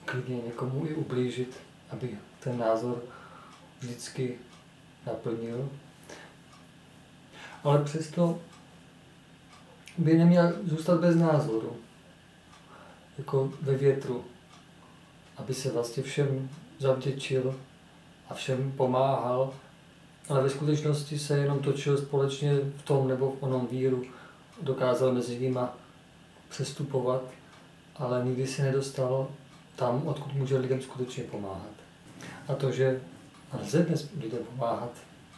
klidně někomu i ublížit, aby ten názor vždycky naplnil. Ale přesto by neměl zůstat bez názoru, jako ve větru, aby se vlastně všem zavděčil a všem pomáhal, ale ve skutečnosti se jenom točil společně v tom nebo v onom víru, dokázal mezi nimi přestupovat, ale nikdy se nedostal tam, odkud může lidem skutečně pomáhat. A to, že lze dnes lidem pomáhat,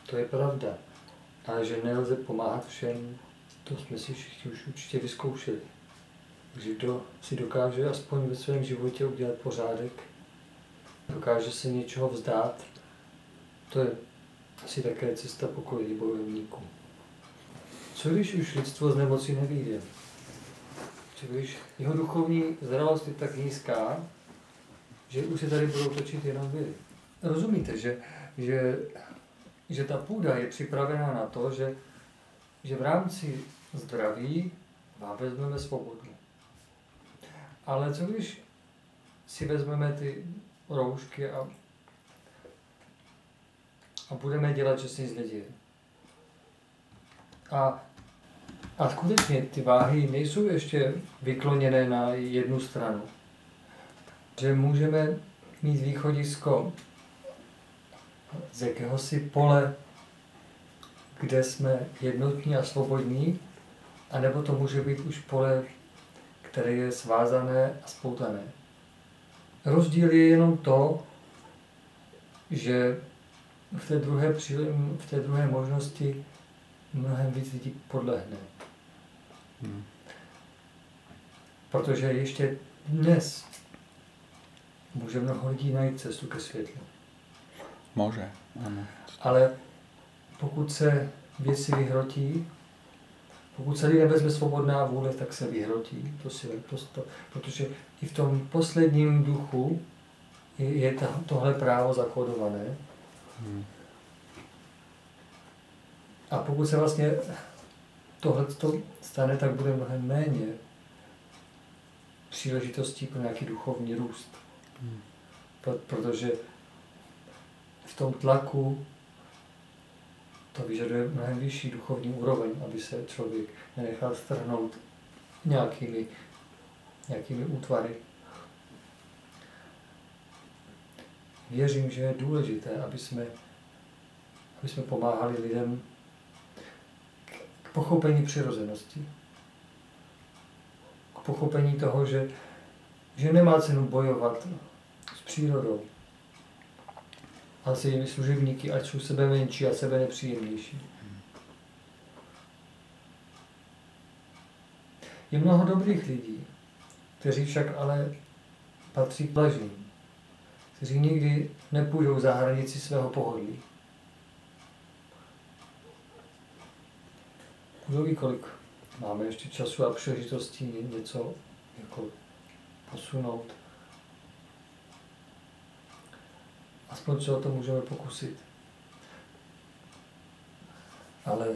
to je pravda. Ale že nelze pomáhat všem, to jsme si všichni už určitě vyzkoušeli. Takže kdo si dokáže aspoň ve svém životě udělat pořádek, dokáže se něčeho vzdát, to je asi také cesta pokoji bojovníků. Co když už lidstvo z nemoci nevíde? Co když jeho duchovní zralost je tak nízká, že už se tady budou točit jenom vy. Rozumíte, že, že, že ta půda je připravená na to, že, že v rámci zdraví vám vezmeme svobodu. Ale co když si vezmeme ty roušky a, a budeme dělat, že se nic neděje? A, a skutečně ty váhy nejsou ještě vykloněné na jednu stranu že můžeme mít východisko z jakéhosi pole, kde jsme jednotní a svobodní, anebo to může být už pole, které je svázané a spoutané. Rozdíl je jenom to, že v té druhé, v té druhé možnosti mnohem víc lidí podlehne. Hmm. Protože ještě dnes může mnoho lidí najít cestu ke světlu.
Může, ano.
Ale pokud se věci vyhrotí, pokud se lidé vezme svobodná vůle, tak se vyhrotí. To si, to, to, protože i v tom posledním duchu je, je ta, tohle právo zakódované. Hmm. A pokud se vlastně tohle stane, tak bude mnohem méně příležitostí pro nějaký duchovní růst. Protože v tom tlaku to vyžaduje mnohem vyšší duchovní úroveň, aby se člověk nenechal strhnout nějakými, nějakými útvary. Věřím, že je důležité, aby jsme, aby jsme pomáhali lidem k pochopení přirozenosti. K pochopení toho, že, že nemá cenu bojovat přírodou a s jejími služebníky, ať jsou sebe menší a sebe nepříjemnější. Je mnoho dobrých lidí, kteří však ale patří k blažným, kteří nikdy nepůjdou za hranici svého pohodlí. Kdo ví, kolik máme ještě času a příležitostí něco jako posunout. Aspoň se o to můžeme pokusit. Ale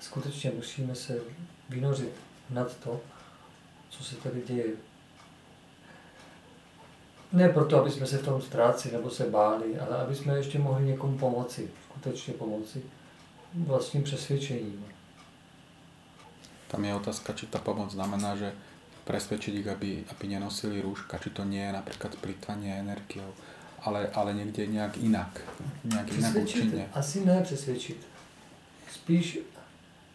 skutečně musíme se vynořit nad to, co se tady děje. Ne proto, aby jsme se v tom ztráceli nebo se báli, ale aby jsme ještě mohli někomu pomoci, skutečně pomoci vlastním přesvědčením.
Tam je otázka, či ta pomoc znamená, že presvedčiť ich, aby, aby nenosili rúška, či to nie je napríklad plýtvanie energiou, ale, ale niekde nejak inak, nejak inak účinne.
Asi ne přesvědčit. Spíš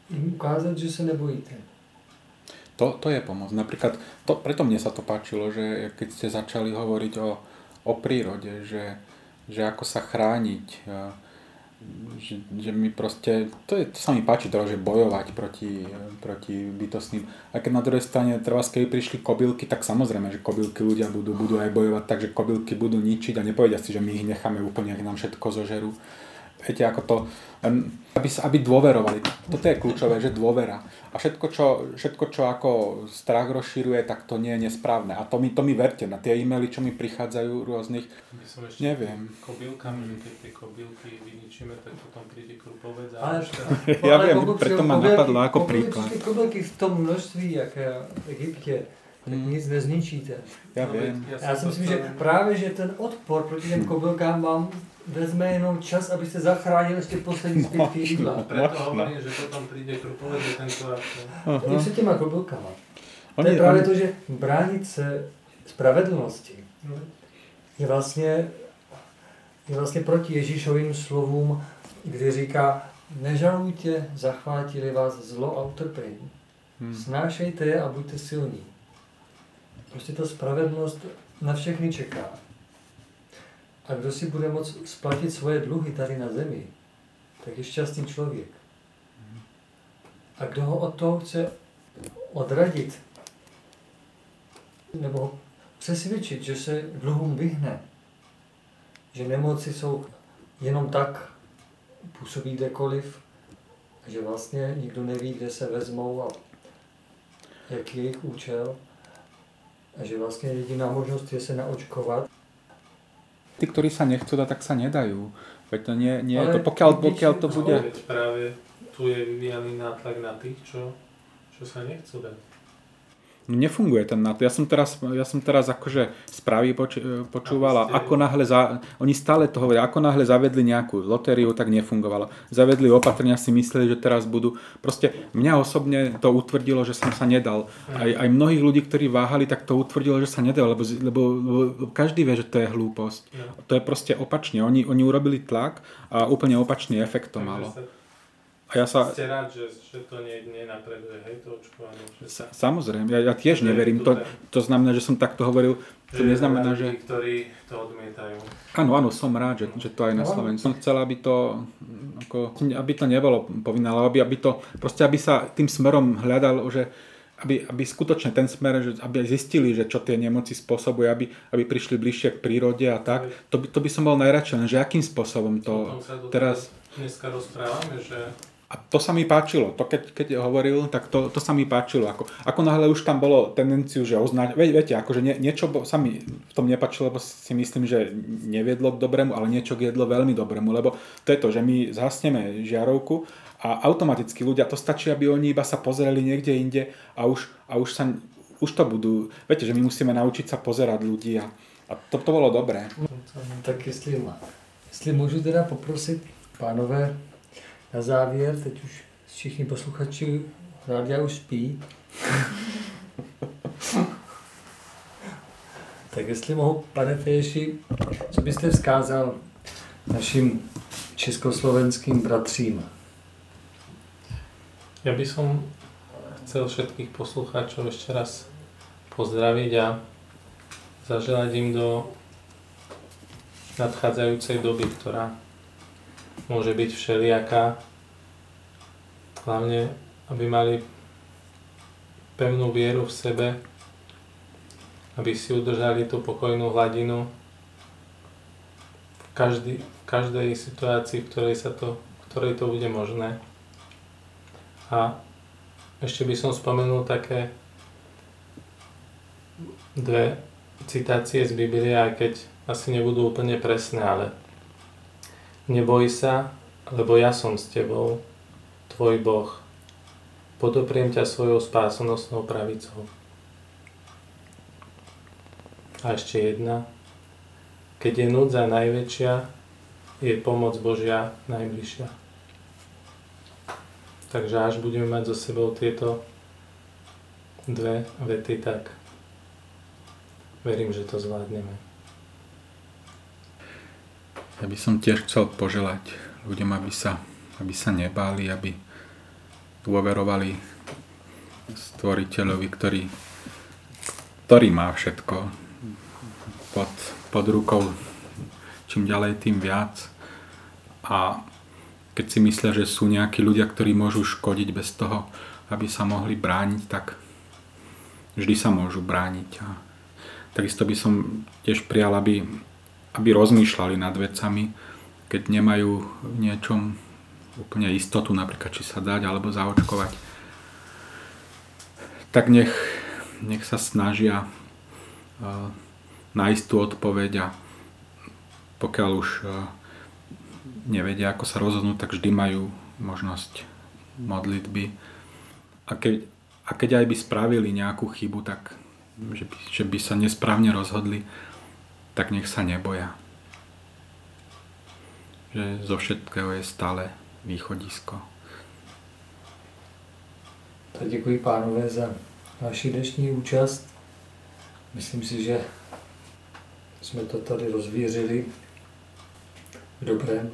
im ukázať, že sa nebojíte.
To, to je pomoc. Napríklad, to, preto mne sa to páčilo, že keď ste začali hovoriť o, o prírode, že, že ako sa chrániť, že, že mi proste, to, je, to sa mi páči to, že bojovať proti, proti bytostným. A keď na druhej strane treba, keď prišli kobylky, tak samozrejme, že kobylky ľudia budú, budú aj bojovať tak, že kobylky budú ničiť a nepovedia si, že my ich necháme úplne, ak nám všetko zožerú. Viete, ako to, aby, aby dôverovali. Toto je kľúčové, že dôvera. A všetko čo, všetko, čo ako strach rozšíruje, tak to nie je nesprávne. A to mi, to mi verte. Na tie e-maily, čo mi prichádzajú rôznych, neviem.
Kobylkami, keď tie kobylky vyničíme, tak potom príde krupovec.
Ale, ja ale viem, preto ma napadlo ako príklad.
Kobylky v tom množství, jaké v Egypte, hmm. nic nezničíte.
Já no, vím.
Já si myslím, že právě že ten odpor proti těm kobylkám vám vezme jenom čas, aby se zachránil ještě poslední zbytky jídla.
No, no, hovorím, že potom přijde krupovec a tento
Tím se těma kobylkama. To je právě to, že bránit se spravedlnosti je vlastně, je vlastně proti Ježíšovým slovům, kdy říká, nežalujte, zachvátili vás zlo a utrpení. Hmm. Snášejte je a buďte silní. Prostě ta spravedlnost na všechny čeká. A kdo si bude moct splatit svoje dluhy tady na zemi, tak je šťastný člověk. A kdo ho od toho chce odradit, nebo přesvědčit, že se dluhům vyhne, že nemoci jsou jenom tak, působí kdekoliv, že vlastně nikdo neví, kde se vezmou a jaký je jejich účel, a že vlastně jediná možnost je se naočkovat
tí, ktorí sa nechcú dať, tak sa nedajú. Veď to nie, nie ale to, pokiaľ, pokiaľ to bude...
Ale práve tu je vyvíjaný nátlak na tých, čo, čo sa nechcú dať
nefunguje ten na to. Ja som teraz, ja som teraz akože správy poč, počúval a ako náhle, za, oni stále to hovoria, ako náhle zavedli nejakú lotériu, tak nefungovalo. Zavedli opatrenia, si mysleli, že teraz budú. Proste mňa osobne to utvrdilo, že som sa nedal. Aj, aj mnohých ľudí, ktorí váhali, tak to utvrdilo, že sa nedal, lebo, lebo, lebo každý vie, že to je hlúposť. To je proste opačne. Oni, oni urobili tlak a úplne opačný efekt to malo. A ja sa...
Ste rád, že, že to nie, nenapreduje, hej, to očkovanie? Že sa...
Samozrejme, ja, ja tiež neverím. To, to znamená, že som takto hovoril. To neznamená, že...
Ľudí, ktorí to odmietajú.
Áno, áno, som rád, že, že to aj na Slovensku. Som chcel, aby to, ako, aby to nebolo povinné, ale aby, aby to, proste aby sa tým smerom hľadal, že aby, aby skutočne ten smer, že aby zistili, že čo tie nemoci spôsobuje, aby, aby prišli bližšie k prírode a tak, to by, to by som bol najradšej, že akým spôsobom to teraz...
Dneska rozprávame, že
a to sa mi páčilo, to keď, keď hovoril, tak to, to sa mi páčilo. Ako, ako náhle už tam bolo tendenciu, že oznať, ve, viete, akože nie, niečo sa mi v tom nepáčilo, lebo si myslím, že neviedlo k dobrému, ale niečo jedlo veľmi dobrému, lebo to je to, že my zhasneme žiarovku a automaticky ľudia, to stačí, aby oni iba sa pozreli niekde inde a už, a už, sa, už to budú, viete, že my musíme naučiť sa pozerať ľudí a, a to, to bolo dobré.
Tak jestli, jestli můžu teda poprosit, pánové, na závěr, teď už všichni posluchači rádia už spí. tak jestli mohu, pane Feješi, co byste vzkázal našim československým bratřím?
Ja by som chcel všetkých poslucháčov ešte raz pozdraviť a zaželať im do nadchádzajúcej doby, ktorá môže byť všelijaká. Hlavne, aby mali pevnú vieru v sebe, aby si udržali tú pokojnú hladinu v, každý, v každej situácii, v ktorej, sa to, v ktorej to bude možné. A ešte by som spomenul také dve citácie z Biblie, aj keď asi nebudú úplne presné, ale Neboj sa, lebo ja som s tebou, tvoj Boh. Podopriem ťa svojou spásonosnou pravicou. A ešte jedna. Keď je núdza najväčšia, je pomoc Božia najbližšia. Takže až budeme mať so sebou tieto dve vety, tak verím, že to zvládneme.
Ja by som tiež chcel poželať ľuďom, aby sa, aby sa nebáli, aby dôverovali stvoriteľovi, ktorý, ktorý má všetko pod, pod rukou čím ďalej, tým viac. A keď si myslia, že sú nejakí ľudia, ktorí môžu škodiť bez toho, aby sa mohli brániť, tak vždy sa môžu brániť. A takisto by som tiež prijal, aby aby rozmýšľali nad vecami, keď nemajú v niečom úplne istotu, napríklad či sa dať alebo zaočkovať, tak nech, nech sa snažia uh, nájsť tú odpoveď a pokiaľ už uh, nevedia, ako sa rozhodnúť, tak vždy majú možnosť modlitby. A keď, a keď aj by spravili nejakú chybu, tak že by, že by sa nesprávne rozhodli, tak nech sa neboja. Že zo všetkého je stále východisko.
Tak děkuji pánové za vaši dnešní účast. Myslím si, že jsme to tady rozvířili v dobrém.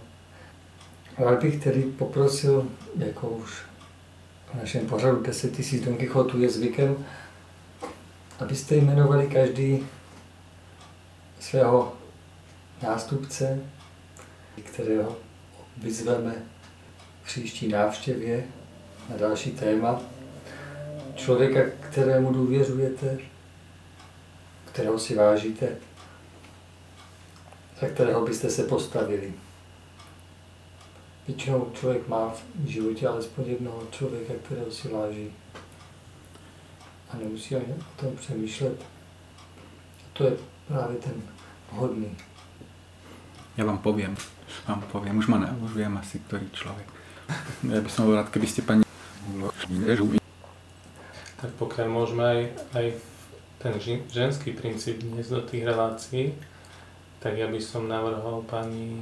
Rád bych tedy poprosil, jako už v našem pořadu 10 000 Don Quixotu je zvykem, abyste jmenovali každý svého nástupce, kterého vyzveme příští návštěvě na další téma. Člověka, kterému důvěřujete, kterého si vážíte, za kterého byste se postavili. Většinou člověk má v životě alespoň jednoho člověka, kterého si váží. A nemusí ani o tom přemýšlet. A to je právě ten hodný.
Ja vám poviem, vám poviem, už, ma ne, už viem asi, ktorý človek. Ja by som bol rád, keby ste pani
tak pokiaľ môžeme aj, aj ten ženský princíp dnes do tých relácií, tak ja by som navrhol pani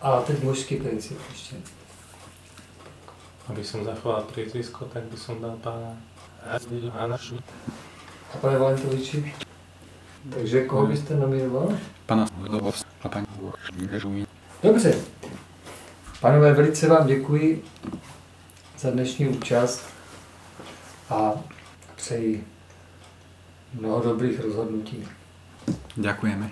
A teď mužský princíp ešte.
Aby som zachoval priezvisko, tak by som dal pána Anašu.
A pane Valentoviči? Takže koho byste nominoval?
Pana a paní
Dobře. Pánové, velice vám děkuji za dnešní účast a přeji mnoho dobrých rozhodnutí.
Ďakujeme.